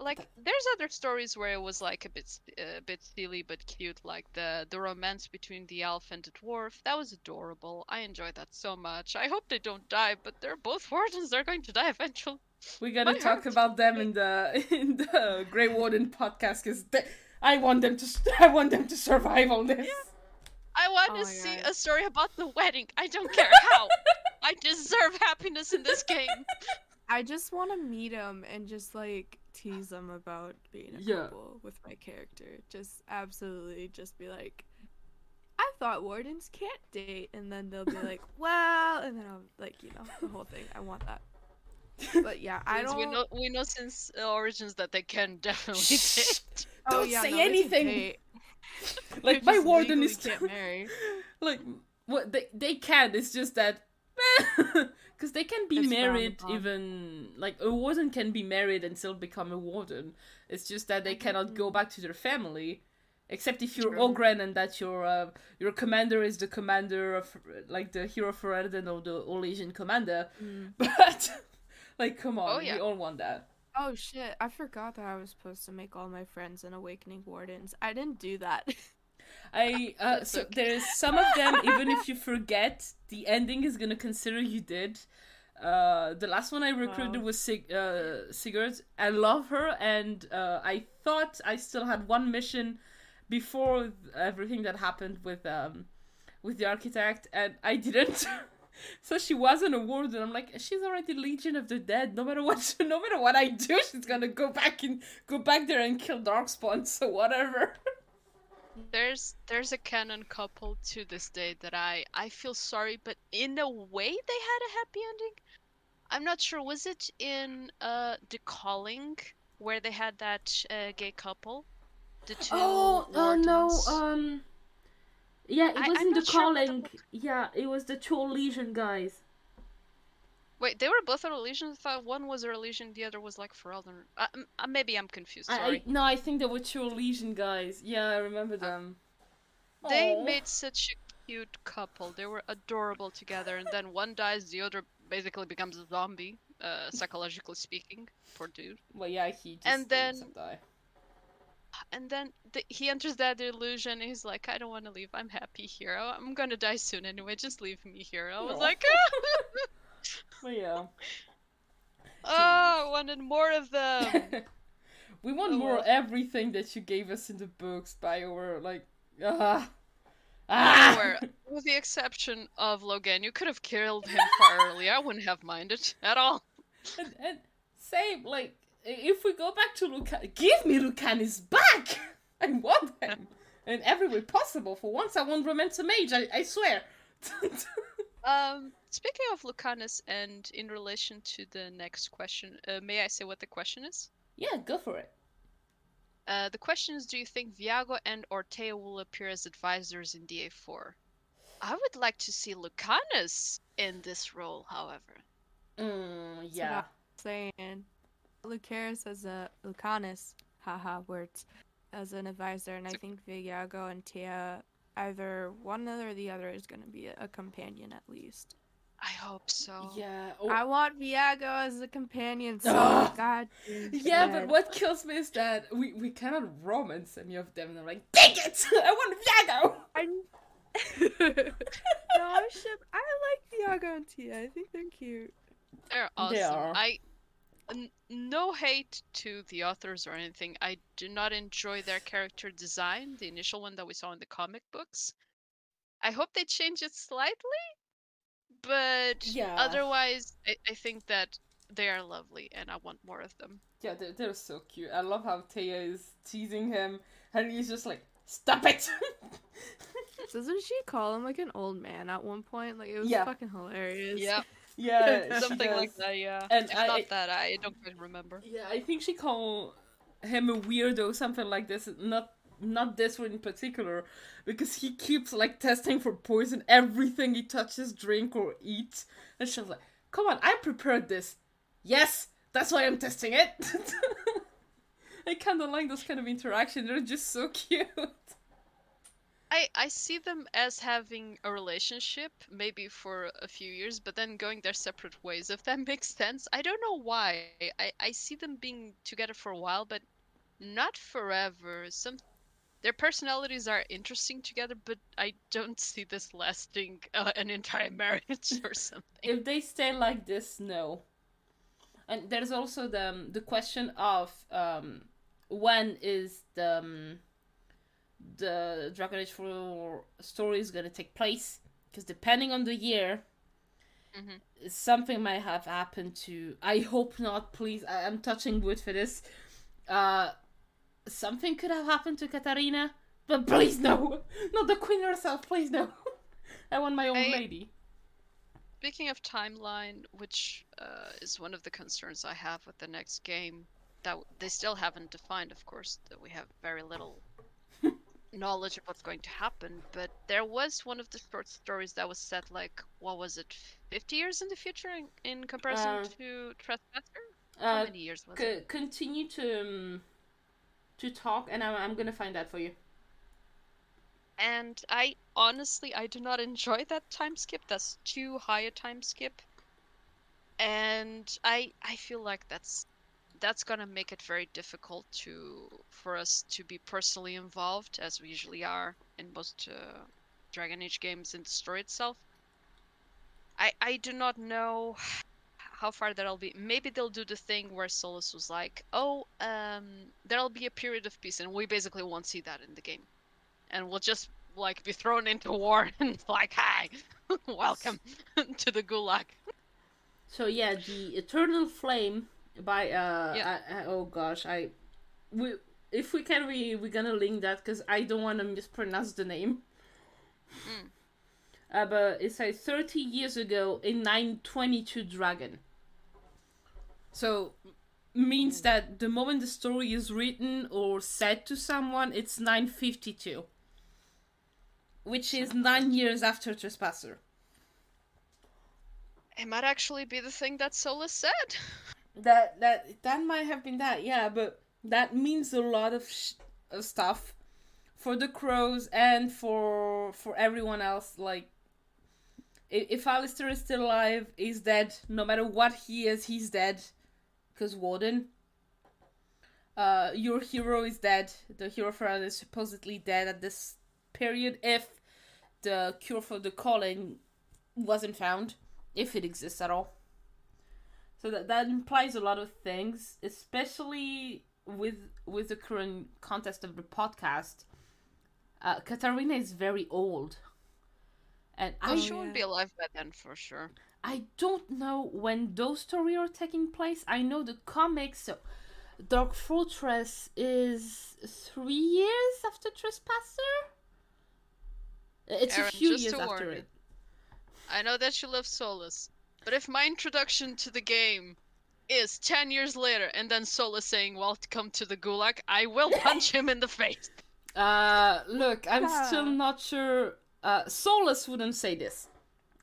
Like there's other stories where it was like a bit s- a bit silly but cute, like the the romance between the elf and the dwarf. That was adorable. I enjoyed that so much. I hope they don't die, but they're both *laughs* wardens. They're going to die eventually. We're gonna My talk heart. about them in the *laughs* in the Grey Warden podcast because I want them to *laughs* I want them to survive on this. yeah. I want Oh to see God. a story about the wedding. I don't care how. I deserve happiness in this game. I just want to meet him and just like tease him about being a Yeah. couple with my character. Just absolutely, just be like, I thought wardens can't date, and then they'll be like, *laughs* well, and then I'll like, you know, the whole thing. I want that. But yeah, I don't. We know we know since uh, Origins that they can *laughs* definitely date. *laughs* oh, Don't yeah, say no, anything. Like my just warden is can't marry. like what they they can. It's just that because they can be It's married even like a warden can be married and still become a warden. It's just that they cannot go back to their family. Except if you're True. Ogren and that your uh, your commander is the commander of like the hero for Erden or the Orlesian commander, Mm. *laughs* but like come on, Oh, yeah. we all want that. Oh shit! I forgot that I was supposed to make all my friends an awakening wardens. I didn't do that. *laughs* I uh, so okay. there's some of them even if you forget the ending is gonna consider you did. Uh, the last one I recruited Wow. was Sig- uh, Sigrun. I love her, and uh, I thought I still had one mission before everything that happened with um with the architect, and I didn't. *laughs* so she wasn't a warden. I'm like, she's already Legion of the Dead. No matter what, *laughs* no matter what I do, she's gonna go back and go back there and kill Darkspawn. So whatever. *laughs* There's there's a canon couple to this day that I I feel sorry, but in a way they had a happy ending. I'm not sure. Was it in uh the calling where they had that uh, gay couple? The two. Oh, oh no. Um. Yeah, it wasn't I'm the not sure the calling. Yeah, it was the two Legion guys. Wait, they were both a Legion. I thought one was a religion, the other was like. Uh, m- uh, maybe I'm confused. Sorry. I no, I think they were two Legion guys. Yeah, I remember them. They made such a cute couple. They were adorable together, and then one dies, the other basically becomes a zombie, uh, psychologically speaking. Poor dude. Well, yeah, he just And then- die. And then the, he enters that illusion. And he's like, "I don't want to leave. I'm happy here. I- I'm gonna die soon anyway. Just leave me here." I was Aw. like, *laughs* *laughs* But yeah. "Oh, I wanted more of them." *laughs* we want Oh, more well. everything that you gave us in the books, BioWare. Like, ah. Ah! *laughs* With the exception of Loghain, you could have killed him far earlier. I wouldn't have minded at all. and, and same, like, if we go back to Lucan, give me Lucanis back! *laughs* I want him! In every way possible. For once, I want Romance Mage, I, I swear. Um, speaking of Lucanis, and in relation to the next question, uh, may I say what the question is? yeah, go for it. Uh, the question is, do you think Viago and Ortega will appear as advisors in DA4? I would like to see Lucanis in this role, however. Mm, That's what yeah. I'm saying. Lucaris as a Lucanis, haha, words, as an advisor, and I think Viago and Teia, either one or the other is going to be a, a companion at least. I hope so. Yeah. oh, I want Viago as a companion so Ugh. god. yeah, but what kills me is that we, we cannot romance any of them. And I'm like, dang it! *laughs* I want Viago! I *laughs* no, I should. I like Viago and Teia. I think they're cute. They're awesome. They are. I n- no hate to the authors or anything. I do not enjoy their character design, the initial one that we saw in the comic books. I hope they change it slightly, but Yeah. otherwise, I, I think that they are lovely, and I want more of them. Yeah, they're, they're so cute. I love how Teia is teasing him, and he's just like, stop it! *laughs* Doesn't she call him like an old man at one point? Like it was Yeah. fucking hilarious. Yeah, yeah, *laughs* something like that. Yeah, And if I- not that, I don't quite remember. Yeah, I think she called him a weirdo, something like this. Not not this one in particular, because he keeps like testing for poison everything he touches, drink or eat. And she's like, "Come on, I prepared this. Yes, that's why I'm testing it." *laughs* I kind of like those kind of interaction. They're just so *laughs* cute. I I see them as having a relationship, maybe for a few years, but then going their separate ways. If that *laughs* makes sense. I don't know why. I I see them being together for a while, but not forever. Some their personalities are interesting together, but I don't see this lasting uh, an entire *laughs* marriage or something. if they stay like this, no. And there's also the um, the question of um, when is the um, the Dragon Age 4 story is gonna take place? Because depending on the year, Mhm. something might have happened to. I hope not. Please, I, I'm touching wood for this. Uh, something could have happened to Caterina, but please no, *laughs* not the queen herself. Please no. *laughs* I want my own I- lady. Speaking of timeline, which uh, is one of the concerns I have with the next game, that they still haven't defined, of course, that we have very little *laughs* knowledge of what's going to happen. But there was one of the short stories that was set like, what was it, 50 years in the future in, in comparison Uh, to Trespasser? How Uh, many years was C- it? continue to um, to talk, and I'm, I'm gonna find that for you. And I honestly, I do not enjoy that time skip. That's too high a time skip. And I I feel like that's that's gonna make it very difficult to for us to be personally involved as we usually are in most uh, Dragon Age games in the story itself. I I do not know how far that'll be. Maybe they'll do the thing where Solas was like, "Oh, um, there'll be a period of peace," and we basically won't see that in the game and we'll just like be thrown into war *laughs* and it's like, hi, *laughs* welcome *laughs* to the gulag. So yeah, the Eternal Flame by uh, Yeah. I, I, oh gosh, I we if we can we we're gonna link that because I don't want to mispronounce the name. Mm. Uh, but it says 30 years ago in 922 Dragon. So means that the moment the story is written or said to someone, it's 952, which is nine years after Trespasser. It might actually be the thing that Solas said. That that that might have been that, yeah, but that means a lot of sh- of stuff for the crows and for for everyone else. Like, i- if Alistair is still alive, he's dead. No matter what he is, he's dead. Cause Warden. Uh, your hero is dead. The hero for is supposedly dead at this period if the cure for the calling wasn't found, if it exists at all. So that that implies a lot of things, especially with with the current context of the podcast. Uh, Caterina is very old, and Oh, I she won't be alive by then for sure. I don't know when those stories are taking place. I know the comics. So Dark Fortress is three years after Trespasser. It's Aaron, a few just years to warn after it. I know that you love Solas, but if my introduction to the game is 10 years later and then Solas saying, Welcome to the Gulag, I will *laughs* punch him in the face. Uh, look, I'm Yeah. still not sure. Uh, Solas wouldn't say this.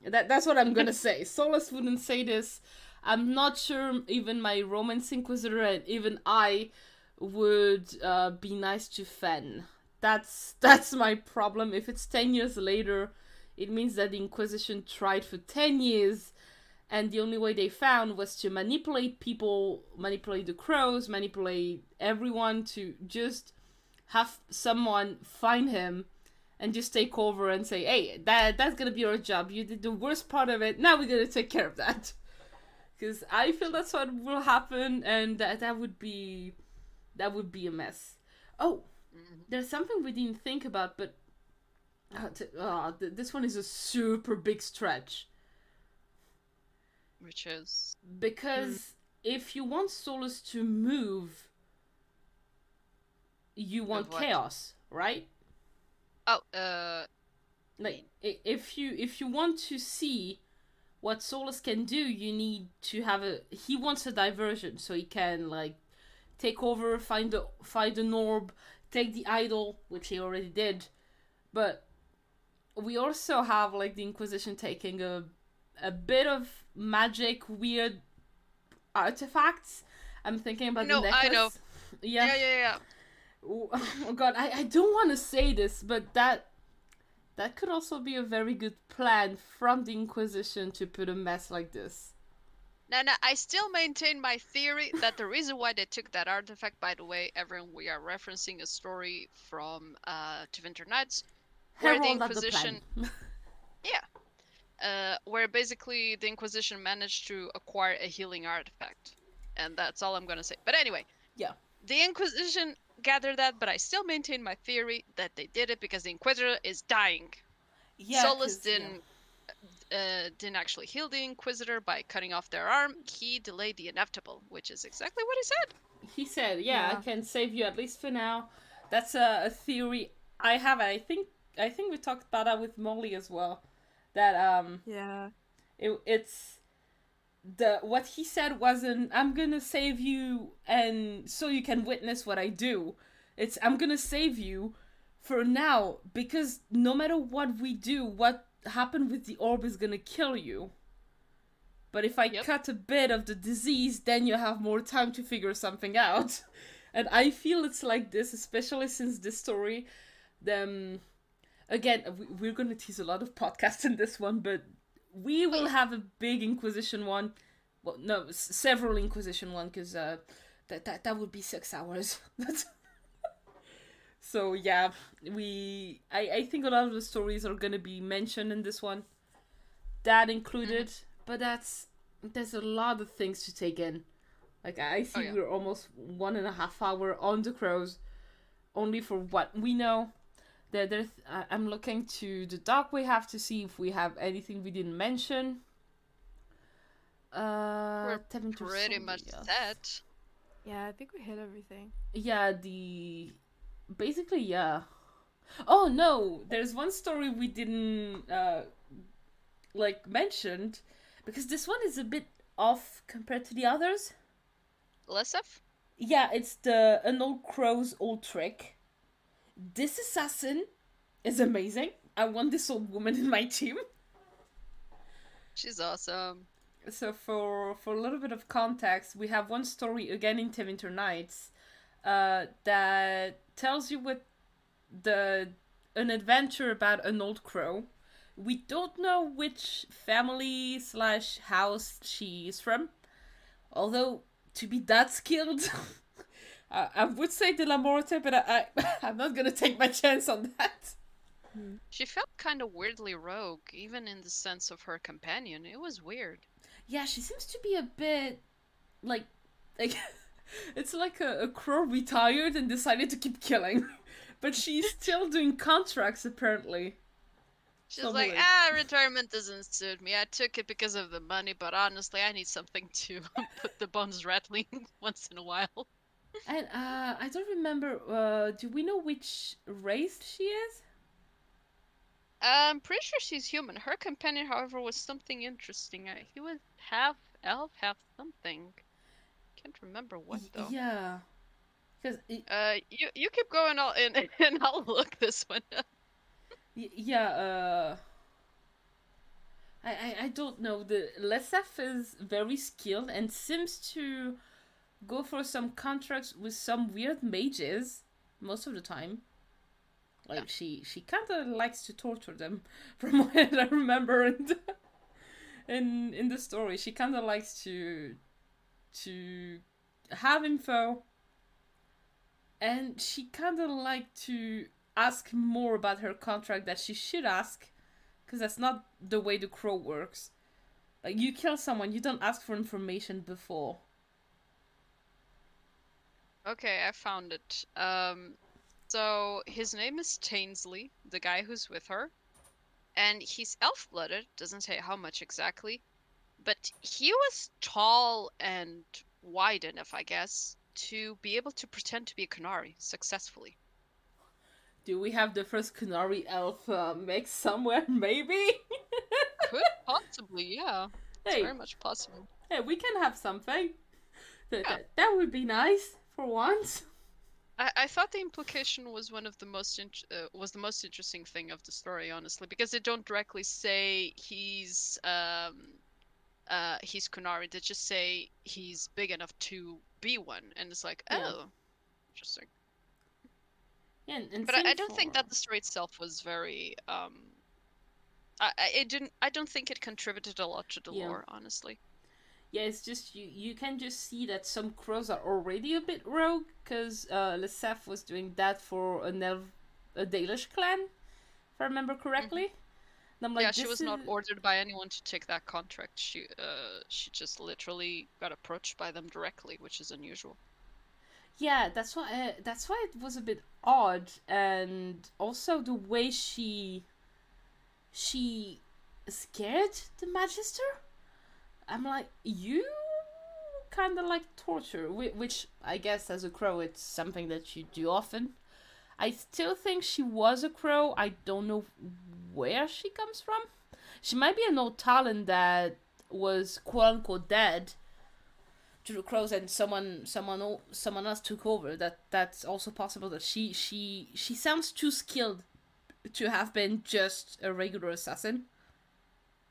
That that's what I'm gonna *laughs* say. Solas wouldn't say this. I'm not sure even my Romance Inquisitor and even I would uh, be nice to Fen. That's *laughs* that's my problem. If it's ten years later, it means that the Inquisition tried for ten years, and the only way they found was to manipulate people, manipulate the crows, manipulate everyone to just have someone find him and just take over and say, "Hey, that that's gonna be our job. You did the worst part of it. Now we're gonna take care of that." *laughs* Because I feel that's what will happen, and that that would be that would be a mess. Oh, there's something we didn't think about, but uh, t- uh, th- this one is a super big stretch Which is. because if you want Solas to move, you want chaos, right? Oh, uh. like if you if you want to see what Solas can do, you need to have a he wants a diversion so he can like take over, find the find the Norb, take the idol, which he already did. But we also have like the Inquisition taking a a bit of magic weird artifacts. I'm thinking about No, the I necklace. know. *laughs* Yeah. Yeah, yeah, yeah. Oh *laughs* oh god, I, I don't want to say this, but that that could also be a very good plan from the Inquisition to put a mess like this. No, no, I still maintain my theory that the reason why they took that artifact, by the way, everyone, we are referencing a story from uh, Tevinter Nights, where the Herald the Inquisition, plan. *laughs* uh, where basically the Inquisition managed to acquire a healing artifact, and that's all I'm gonna say. But anyway, Yeah. the Inquisition gathered that, but I still maintain my theory that they did it because the Inquisitor is dying. yeah, Solas 'cause, yeah. didn't uh, didn't actually heal the Inquisitor by cutting off their arm. He delayed the inevitable, which is exactly what he said. He said, "Yeah, I can save you at least for now." That's a, a theory I have. I think I think we talked about that with Molly as well. That um, Yeah. it, it's the what he said wasn't i'm gonna save you and so you can witness what i do. It's i'm gonna save you for now because no matter what we do what happened with the orb is gonna kill you. But if i Yep. cut a bit of the disease then you have more time to figure something out. *laughs* And i feel it's like this especially since this story them again we- we're gonna tease a lot of podcasts in this one but we will have a big Inquisition one. Well, no, s- several Inquisition one because uh, that that that would be six hours. *laughs* So yeah, we I I think a lot of the stories are gonna be mentioned in this one, that included. But that's there's a lot of things to take in. Like I see, Oh, yeah. we're almost one and a half hour on the crows, only for what we know. There, there. I'm looking to the doc we have to see if we have anything we didn't mention. Uh, We're Pretty much yes. set. Yeah, I think we hit everything. Yeah, the basically yeah. Oh no, there's one story we didn't uh like mentioned because this one is a bit off compared to the others. Lesef? Yeah, it's the an old crow's old trick. This assassin is amazing. I want this old woman in my team. She's awesome. So for for a little bit of context, we have one story again in Tevinter Nights uh, that tells you what the an adventure about an old crow. We don't know which family slash house she is from, although to be that skilled, *laughs* I, I would say Dellamorte, but I, I *laughs* I'm not gonna take my chance on that. She felt kind of weirdly rogue, even in the sense of her companion. It was weird. Yeah, she seems to be a bit like like *laughs* it's like a, a crow retired and decided to keep killing. *laughs* But she's still doing contracts apparently. She's Something like, like- ah, retirement doesn't suit me. I took it because of the money, but honestly, I need something to put the bones rattling once in a while. And uh I don't remember uh do we know which race she is? I'm pretty sure she's human. Her companion, however, was something interesting. Uh, he was half elf, half something. Can't remember what though. Yeah. Cuz Uh, you you keep going all in, *laughs* and I'll look this one up. Yeah, uh I, I I don't know. The Lesef is very skilled and seems to go for some contracts with some weird mages most of the time. Like Yeah. she she kind of likes to torture them, *laughs* from what I remember in the, in in the story. She kind of likes to to have info, and she kind of like to ask more about her contract that she should ask, because that's not the way the crow works. Like you kill someone, you don't ask for information before. Okay, I found it. Um, so his name is Tainsley, the guy who's with her, and he's elf-blooded. Doesn't say how much exactly, but he was tall and wide enough, I guess, to be able to pretend to be a Qunari successfully. Do we have the first Qunari elf uh, mix somewhere? *laughs* Maybe. Could possibly, yeah. It's very much possible. hey, we can have something. That, Yeah. that, that would be nice for once. I, I thought the implication was one of the most int- uh, was the most interesting thing of the story, honestly, because they don't directly say he's um uh he's Qunari. They just say he's big enough to be one, and it's like, Yeah. oh, interesting. Yeah, and, and But I, I don't think that the story itself was very um. I, I it didn't. I don't think it contributed a lot to the Yeah. lore, honestly. Yeah, it's just you. You can just see that some crows are already a bit rogue, because uh, Lesef was doing that for an elf, a Dalish clan, if I remember correctly. And I'm like, yeah, she was not ordered by anyone to take that contract. She uh she just literally got approached by them directly, which is unusual. Yeah, that's why. Uh, that's why it was a bit odd, and also the way she she scared the magister. I'm like, you kind of like torture, which I guess as a crow, it's something that you do often. I still think she was a crow. I don't know where she comes from. She might be an old Talon that was quote unquote dead to the crows and someone someone someone else took over that that's also possible that she she she sounds too skilled to have been just a regular assassin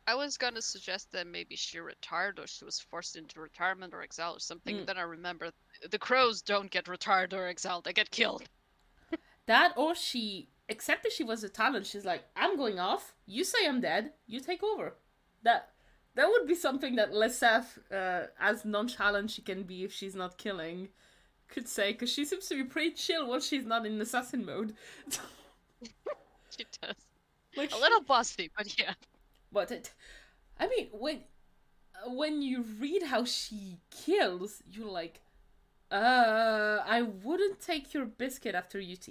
I was gonna suggest that maybe she retired or she was forced into retirement or exile or something. Mm. Then I remember the crows don't get retired or exiled; they get killed. that or she accepted she was a Talon she's like i'm going off you say i'm dead you take over that that would be something that Lesef, uh, as nonchalant she can be if she's not killing could say because she seems to be pretty chill when she's not in assassin mode *laughs* *laughs* She does like a she- little bossy, but yeah. But it, I mean, when when you read how she kills, you're like, uh, I wouldn't take your biscuit after UT.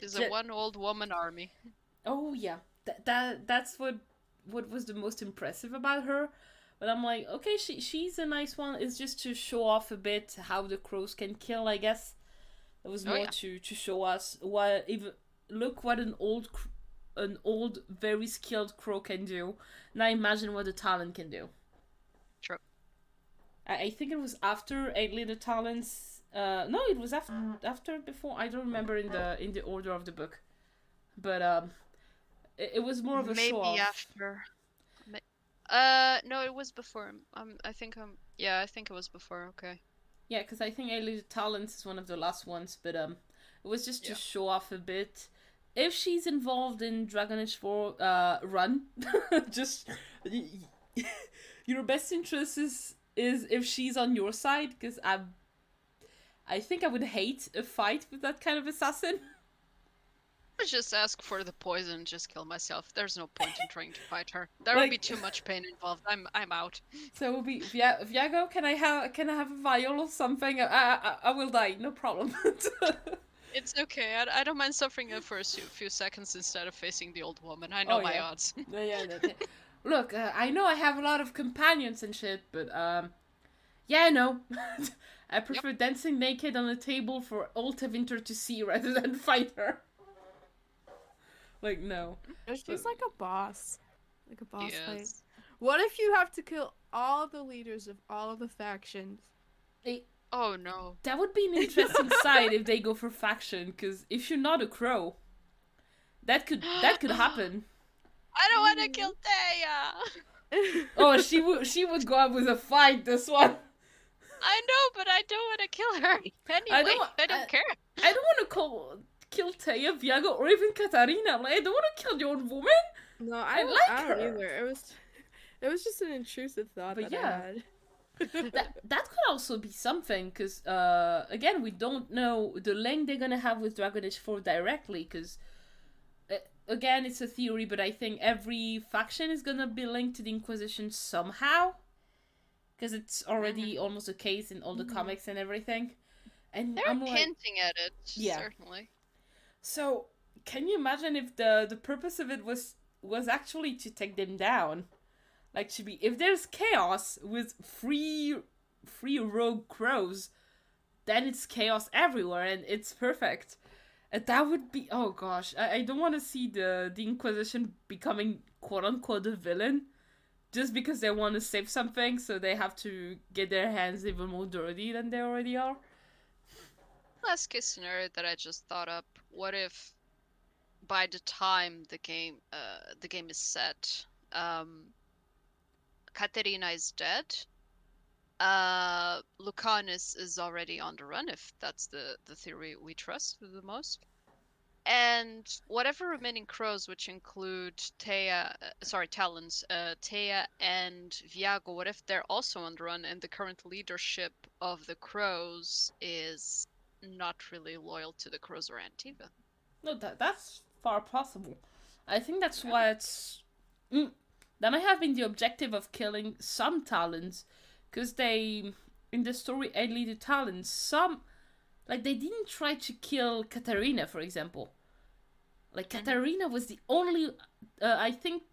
She's Ju- a one old woman army. Oh yeah, that that that's what what was the most impressive about her. But I'm like, okay, she she's a nice one. It's just to show off a bit how the crows can kill, I guess. It was Oh, more yeah. to to show us what even look what an old an old very skilled crow can do. Now imagine what a Talon can do. True. I, I think it was after Eight Little Talons. Uh, no, it was after after before. I don't remember in the in the order of the book, but um, it, it was more of a Maybe show off. after. Uh, no, it was before. Um, I think um, yeah, I think it was before. Okay. Yeah, because I think Elite Talents is one of the last ones, but um, it was just to Yeah. show off a bit. If she's involved in Dragon Age 4, uh, run. *laughs* just *laughs* your best interest is is if she's on your side, because I, I think I would hate a fight with that kind of assassin. *laughs* I just ask for the poison, just kill myself. There's no point in trying to fight her. There would be too much pain involved. I'm I'm out. So it would be Via- Viago. Can I have can I have a vial or something? I I, I will die, no problem. It's okay. I, I don't mind suffering it for a few, few seconds instead of facing the old woman. I know Oh, my yeah. odds. Yeah, *laughs* yeah, that's it. Look, uh, I know I have a lot of companions and shit, but um, yeah, no. I *laughs* prefer dancing naked on a table for all Winter to see *laughs* rather than fight her. Like no. No, she's like a boss. Like a boss fight. What if you have to kill all the leaders of all of the factions? Oh no. That would be an interesting *laughs* side if they go for faction, because if you're not a crow, that could that could happen. I don't want to mm. kill Teia. *laughs* Oh, she would she would go out with a fight. This one. I know, but I don't want to kill her. *laughs* Anyway, I don't don't, I- care. I don't want to call kill Teia, Viago, or even Caterina. Like, I don't want to kill the old woman. no, I I, like I don't her. either. It was, it was just an intrusive thought But that yeah. *laughs* That that could also be something because uh again we don't know the link they're gonna have with Dragon Age 4 directly because uh, again it's a theory but I think every faction is gonna be linked to the Inquisition somehow because it's already almost a case in all the comics and everything and They're I'm like hinting at it, Yeah. certainly. so can you imagine if the the purpose of it was was actually to take them down like to be if there's chaos with free free rogue crows then it's chaos everywhere and it's perfect and that would be oh gosh i, I don't want to see the the inquisition becoming quote unquote a villain just because they want to save something so they have to get their hands even more dirty than they already are Last case scenario that I just thought up. What if, by the time the game, uh, the game is set, um, Caterina is dead. Uh, Lucanis is already on the run, if that's the the theory we trust the most. And whatever remaining crows, which include Teia, uh, sorry, Talons, uh, Teia and Viago, what if they're also on the run and the current leadership of the crows is not really loyal to the crows or Antiva? No, that that's far possible. I think that's why it's mm, that might have been the objective of killing some Talons, because they in the story only the Talons some like they didn't try to kill Caterina, for example. Like Caterina was the only. Uh, I think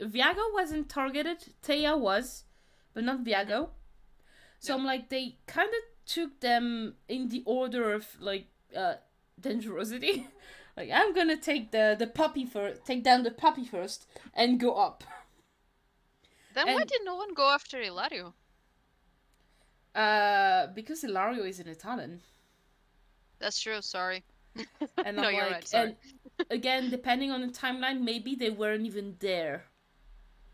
Viago wasn't targeted. Teia was, but not Viago. So I'm like they kind of took them in the order of like uh dangerosity. *laughs* like I'm gonna take the the puppy first, take down the puppy first, and go up. Then why And- did no one go after Ilario? Uh, because Ilario is an Italian, That's true. Sorry. *laughs* and No, I'm you're like, right, sorry. and again, depending on the timeline, maybe they weren't even there,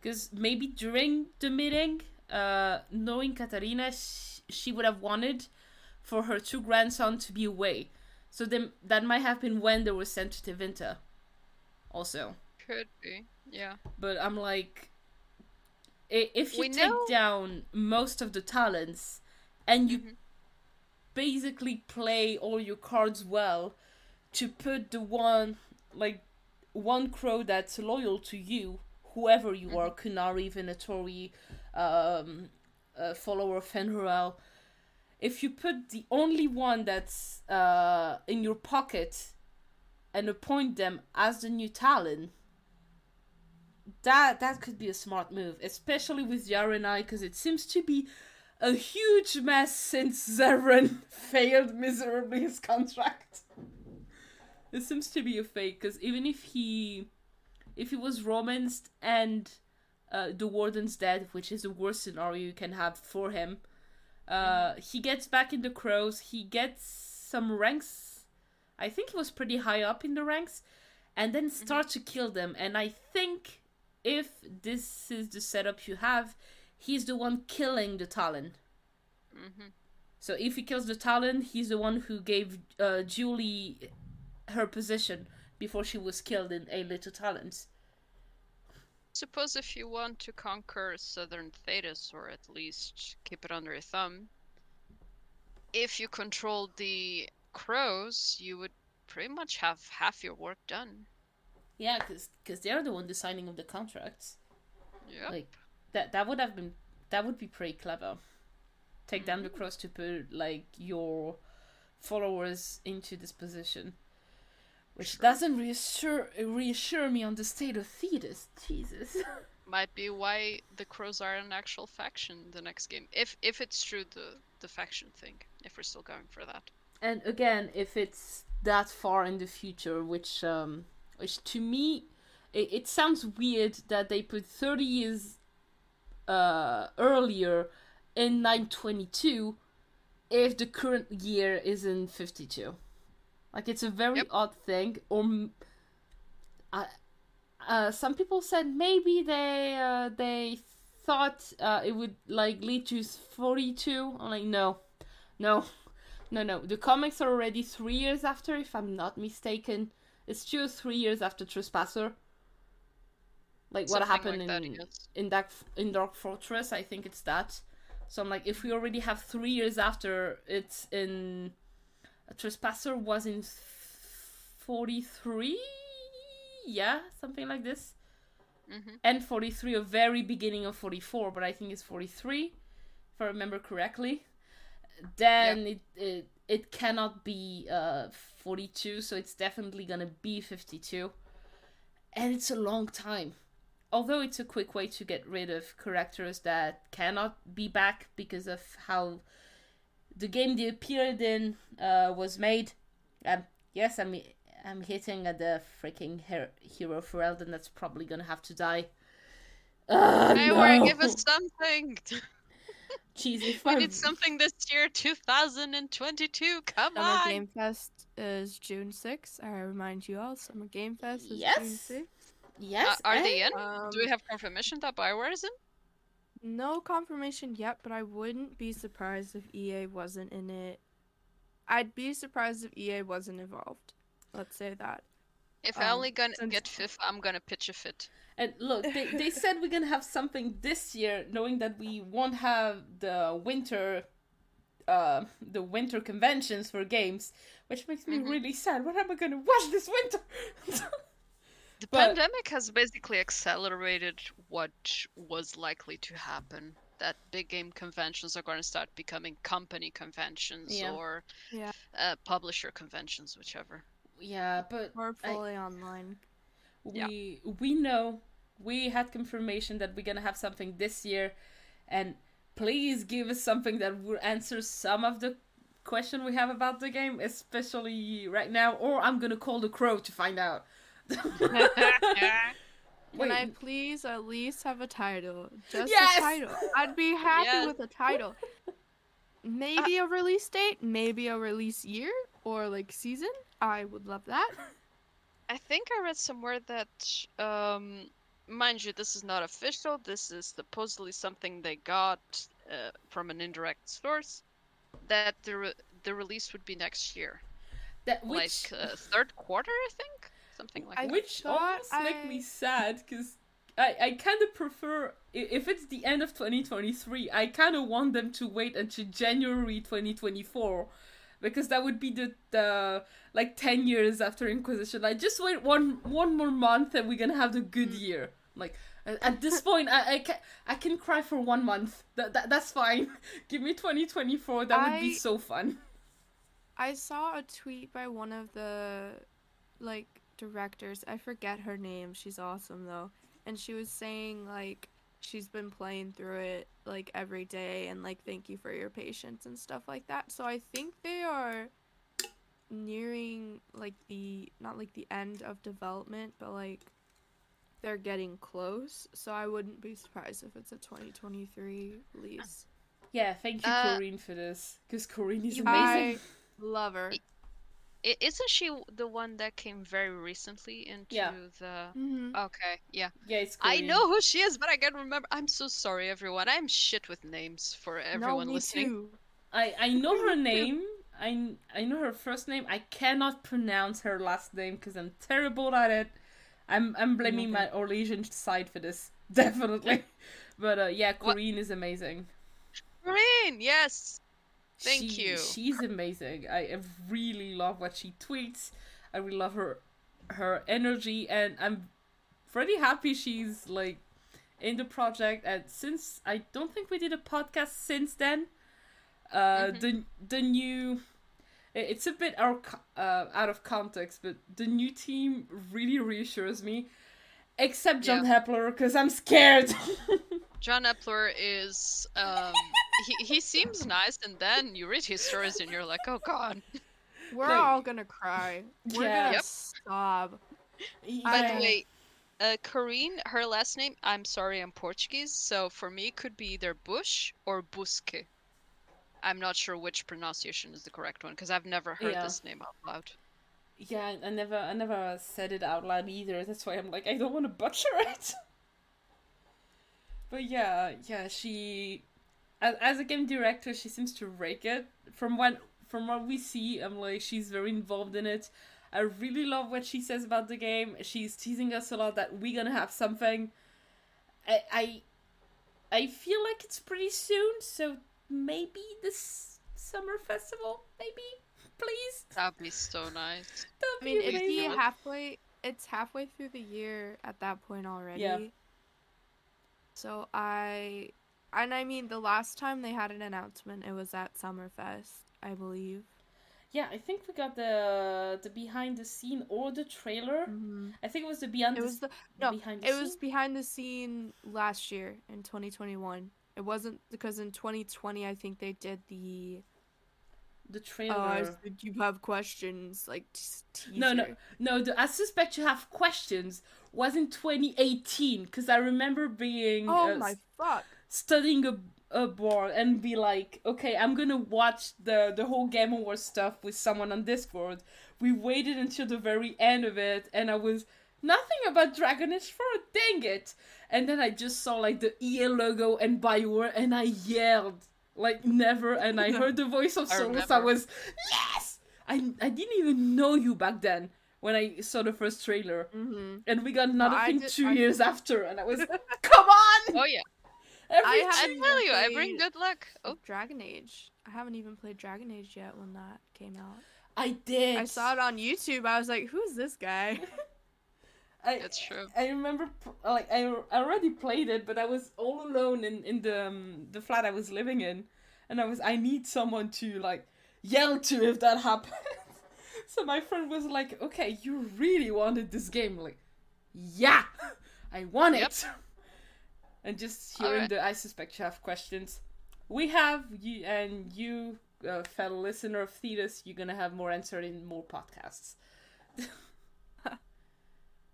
because maybe during the meeting, uh, knowing Caterina, she, she would have wanted for her two grandsons to be away, so then that might have been when they were sent to Tevinter. Also. Could be. Yeah. but I'm like, if you We take know- down most of the Talons and you Mhm. basically play all your cards well to put the one like one crow that's loyal to you, whoever you are, Qunari, Venatori, um, a follower of Fen'Harel. If you put the only one that's uh, in your pocket and appoint them as the new Talon, that that could be a smart move, especially with Arainai, because it seems to be a huge mess since *laughs* Zevran failed miserably his contract. It seems to be a fake, because even if he, if he was romanced and uh, the warden's dead, which is the worst scenario you can have for him, uh, he gets back in the crows. He gets some ranks. I think he was pretty high up in the ranks, and then start to kill them. And I think if this is the setup you have, he's the one killing the Talon. hmm So if he kills the Talon, he's the one who gave uh, Julie her position before she was killed in Eight Little Talons. Suppose if you want to conquer southern Thedas, or at least keep it under your thumb, if you controlled the crows, you would pretty much have half your work done. Yeah, because cause they're the one designing of the contracts. Yeah. Like that that would have been that would be pretty clever. Take down the cross to put like your followers into this position. Which Sure. doesn't reassure reassure me on the state of Thedas. Jesus. *laughs* Might be why the crows are an actual faction the next game. If if it's true the the faction thing. If we're still going for that. and again, if it's that far in the future, which um which to me it, it sounds weird that they put 30 years uh earlier in 922 if the current year is in 52 like it's a very Yep. odd thing or I, uh, some people said maybe they uh, they thought uh, it would like lead to 42 i'm like no. No. No no. The comics are already three years after if i'm not mistaken it's two or three years after trespasser. Like what happened like that, in yes. in dark in dark fortress i think it's that. So i'm like if we already have three years after it's in trespasser was in 43 yeah something like this. Hmm and 43 a very beginning of 44 but i think it's 43 if i remember correctly then it, it it cannot be uh 42 so it's definitely gonna be 52 and it's a long time. Although it's a quick way to get rid of characters that cannot be back because of how the game they appeared in uh, was made. Um, yes i'm i'm hitting at the freaking her- hero Ferelden. That's probably gonna have to die. Uh, Hey, no. Give us something. *laughs* cheesy we fun need something this year, 2022. Come Summer on. Game Fest is June 6th. I remind you all, Summer Game Fest is Yes. June 6th. yes Uh, are and- they in? Um, Do we have confirmation that Bioware is in? No confirmation yet, but I wouldn't be surprised if EA wasn't in it. I'd be surprised if EA wasn't involved. Let's say that. If I Um, only gonna since- get fifth, I'm gonna pitch a fit. And look, they, they *laughs* said we're gonna have something this year, knowing that we won't have the winter, uh, the winter conventions for games, which makes me Mhm. really sad. What am I gonna watch this winter? *laughs* The But- pandemic has basically accelerated what was likely to happen. That big game conventions are going to start becoming company conventions Yeah. or Yeah. uh, publisher conventions, whichever. Yeah, but Or I- fully online. Yeah. we we know we had confirmation that we're gonna have something this year, and please give us something that will answer some of the question we have about the game, especially right now. Or I'm gonna call the crow to find out. *laughs* *laughs* Can I please at least have a title? Just Yes! a title. I'd be happy Yes. with a title. Maybe a release date, maybe a release year or like season. I would love that. *laughs* I think I read somewhere that, um, mind you, this is not official. This is supposedly something they got uh, from an indirect source. That the re- the release would be next year, That which like uh, third quarter, I think, something like I that. which thought almost make I- me sad because I I kind of prefer if it's the end of 2023. I kind of want them to wait until January 2024 because that would be the the like 10 years after Inquisition. I just wait one one more month and we're gonna have the good Mm. year. Like at this *laughs* point, I I can I can cry for one month. That, that that's fine. *laughs* Give me 2024. That would be so fun. I saw a tweet by one of the like directors. I forget her name. She's awesome though. And she was saying like she's been playing through it like every day and like thank you for your patience and stuff like that. So I think they are nearing like the not like the end of development, but like they're getting close. So I wouldn't be surprised if it's a 2023 release. Yeah, thank you, Uh, Corinne, for this. Because Corinne is amazing. I amazing. love her. Isn't she the one that came very recently into Yeah. the? hmm Okay, yeah. Yeah, it's I know who she is, but I can't remember. I'm so sorry, everyone. I'm shit with names for everyone no, me listening. Too. I, I know her name. I, I know her first name. I cannot pronounce her last name because I'm terrible at it. I'm I'm blaming my Eurasian side for this, *laughs* definitely. But uh, yeah, What- Corinne is amazing. Corinne, yes. Thank She- you. She's amazing. I really love what she tweets. I really love her her energy, and I'm pretty happy she's like in the project. And since I don't think we did a podcast since then, uh, Mhm. the the new it's a bit out uh, out of context, but the new team really reassures me. Except John Epler, because I'm scared. *laughs* John Epler is um he, he seems nice and then you read his stories and you're like, oh god. We're Like- all gonna cry. We're Yeah. gonna Yep. sob. By I- the way, uh Corinne, her last name, I'm sorry, I'm Portuguese, so for me it could be either Bush or Busque. I'm not sure which pronunciation is the correct one because I've never heard Yeah. this name out loud. Yeah, I never, I never said it out loud either. That's why I'm like, I don't want to butcher it. *laughs* But yeah, yeah, she, as, as a game director, she seems to rake it. From what, from what we see, I'm like, she's very involved in it. I really love what she says about the game. She's teasing us a lot that we're gonna have something. I, I, I feel like it's pretty soon, so maybe this summer festival, maybe, please. That'd be so nice. That'd I mean, be it'd be halfway. It's halfway through the year at that point already. Yeah. So I, and I mean, the last time they had an announcement, it was at Summerfest, I believe. Yeah, I think we got the the behind the scene or the trailer. hmm I think it was the beyond It the, was the the no, behind the it scene. was behind the scene last year in 2021. It wasn't because in 2020 I think they did the the oh trailer. I think you have questions like teaser. No, no. no, the I suspect you have questions was in 2018 because I remember being Oh uh, my fuck. Studying a a board and be like, okay, I'm gonna watch the the whole Game Awards stuff with someone on Discord. We waited until the very end of it, and I was nothing about Dragon Age 4, dang it! And then I just saw like the EA logo and Bioware, and I yelled like never. And I *laughs* heard the voice of I Solas. I remember. was yes. I I didn't even know you back then when I saw the first trailer, Mm-hmm. and we got another I thing did- two I- years after, and I was *laughs* come on. Oh yeah. Every I I haven't tell you, I bring good luck. Oh, Dragon Age. I haven't even played Dragon Age yet when that came out. I did. I saw it on YouTube. I was like, "Who's this guy?" *laughs* I, that's true. I remember, like, I I already played it, but I was all alone in in the um, the flat I was living in, and I was I need someone to like yell to if that *laughs* happens. so my friend was like, "Okay, you really wanted this game?" Like, yeah, I want Yep. it. *laughs* And just hearing Alright. the I suspect you have questions. We have you and you, uh, fellow listener of Thedas, you're gonna have more answer in more podcasts. *laughs* All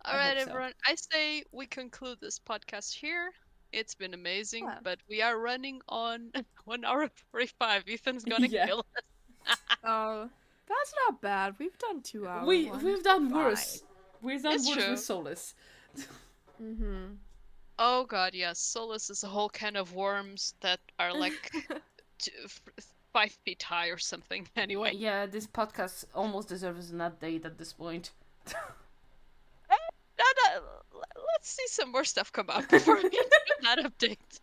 I right, so. everyone. I say we conclude this podcast here. It's been amazing, Yeah. but we are running on *laughs* one hour and forty-five. Ethan's gonna *laughs* Yeah. kill us. Oh, that's not bad. We've done two hours. we we've done worse. We've done It's worse true. with Solas. Mm-hmm. Oh god, yes. Solas is a whole can of worms that are like *laughs* t- f- five feet high or something. *laughs* Anyway, Yeah, this podcast almost deserves an update at this point. Uh, no, no, let's see some more stuff come out before we get to that *laughs* update.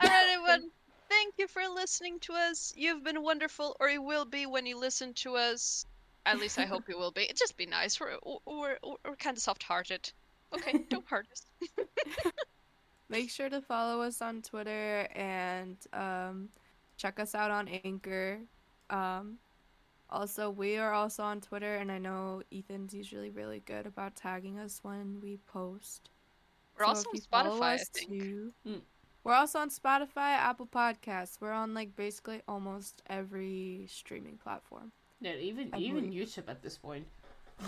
All right, everyone. Thank you for listening to us. You've been wonderful, or you will be when you listen to us. At least I hope you will be. Just be nice. We're we're, we're kind of soft-hearted. Okay, *laughs* don't hurt us. *laughs* Make sure to follow us on Twitter and um, check us out on Anchor. Um, Also, we are also on Twitter, and I know Ethan's usually really good about tagging us when we post. We're So also on you follow Spotify, I think. too- Mm. We're also on Spotify, Apple Podcasts. We're on like basically almost every streaming platform. Yeah, even I even believe- YouTube at this point.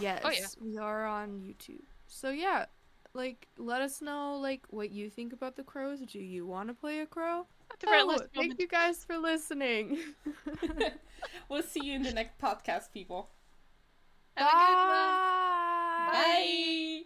Yes, Oh, yeah. we are on YouTube. So yeah, like let us know like what you think about the crows. Do you want to play a crow? At the very Oh, thank moment. you guys for listening. *laughs* *laughs* we'll see you in the next podcast, people. Have a good one. Bye. Bye.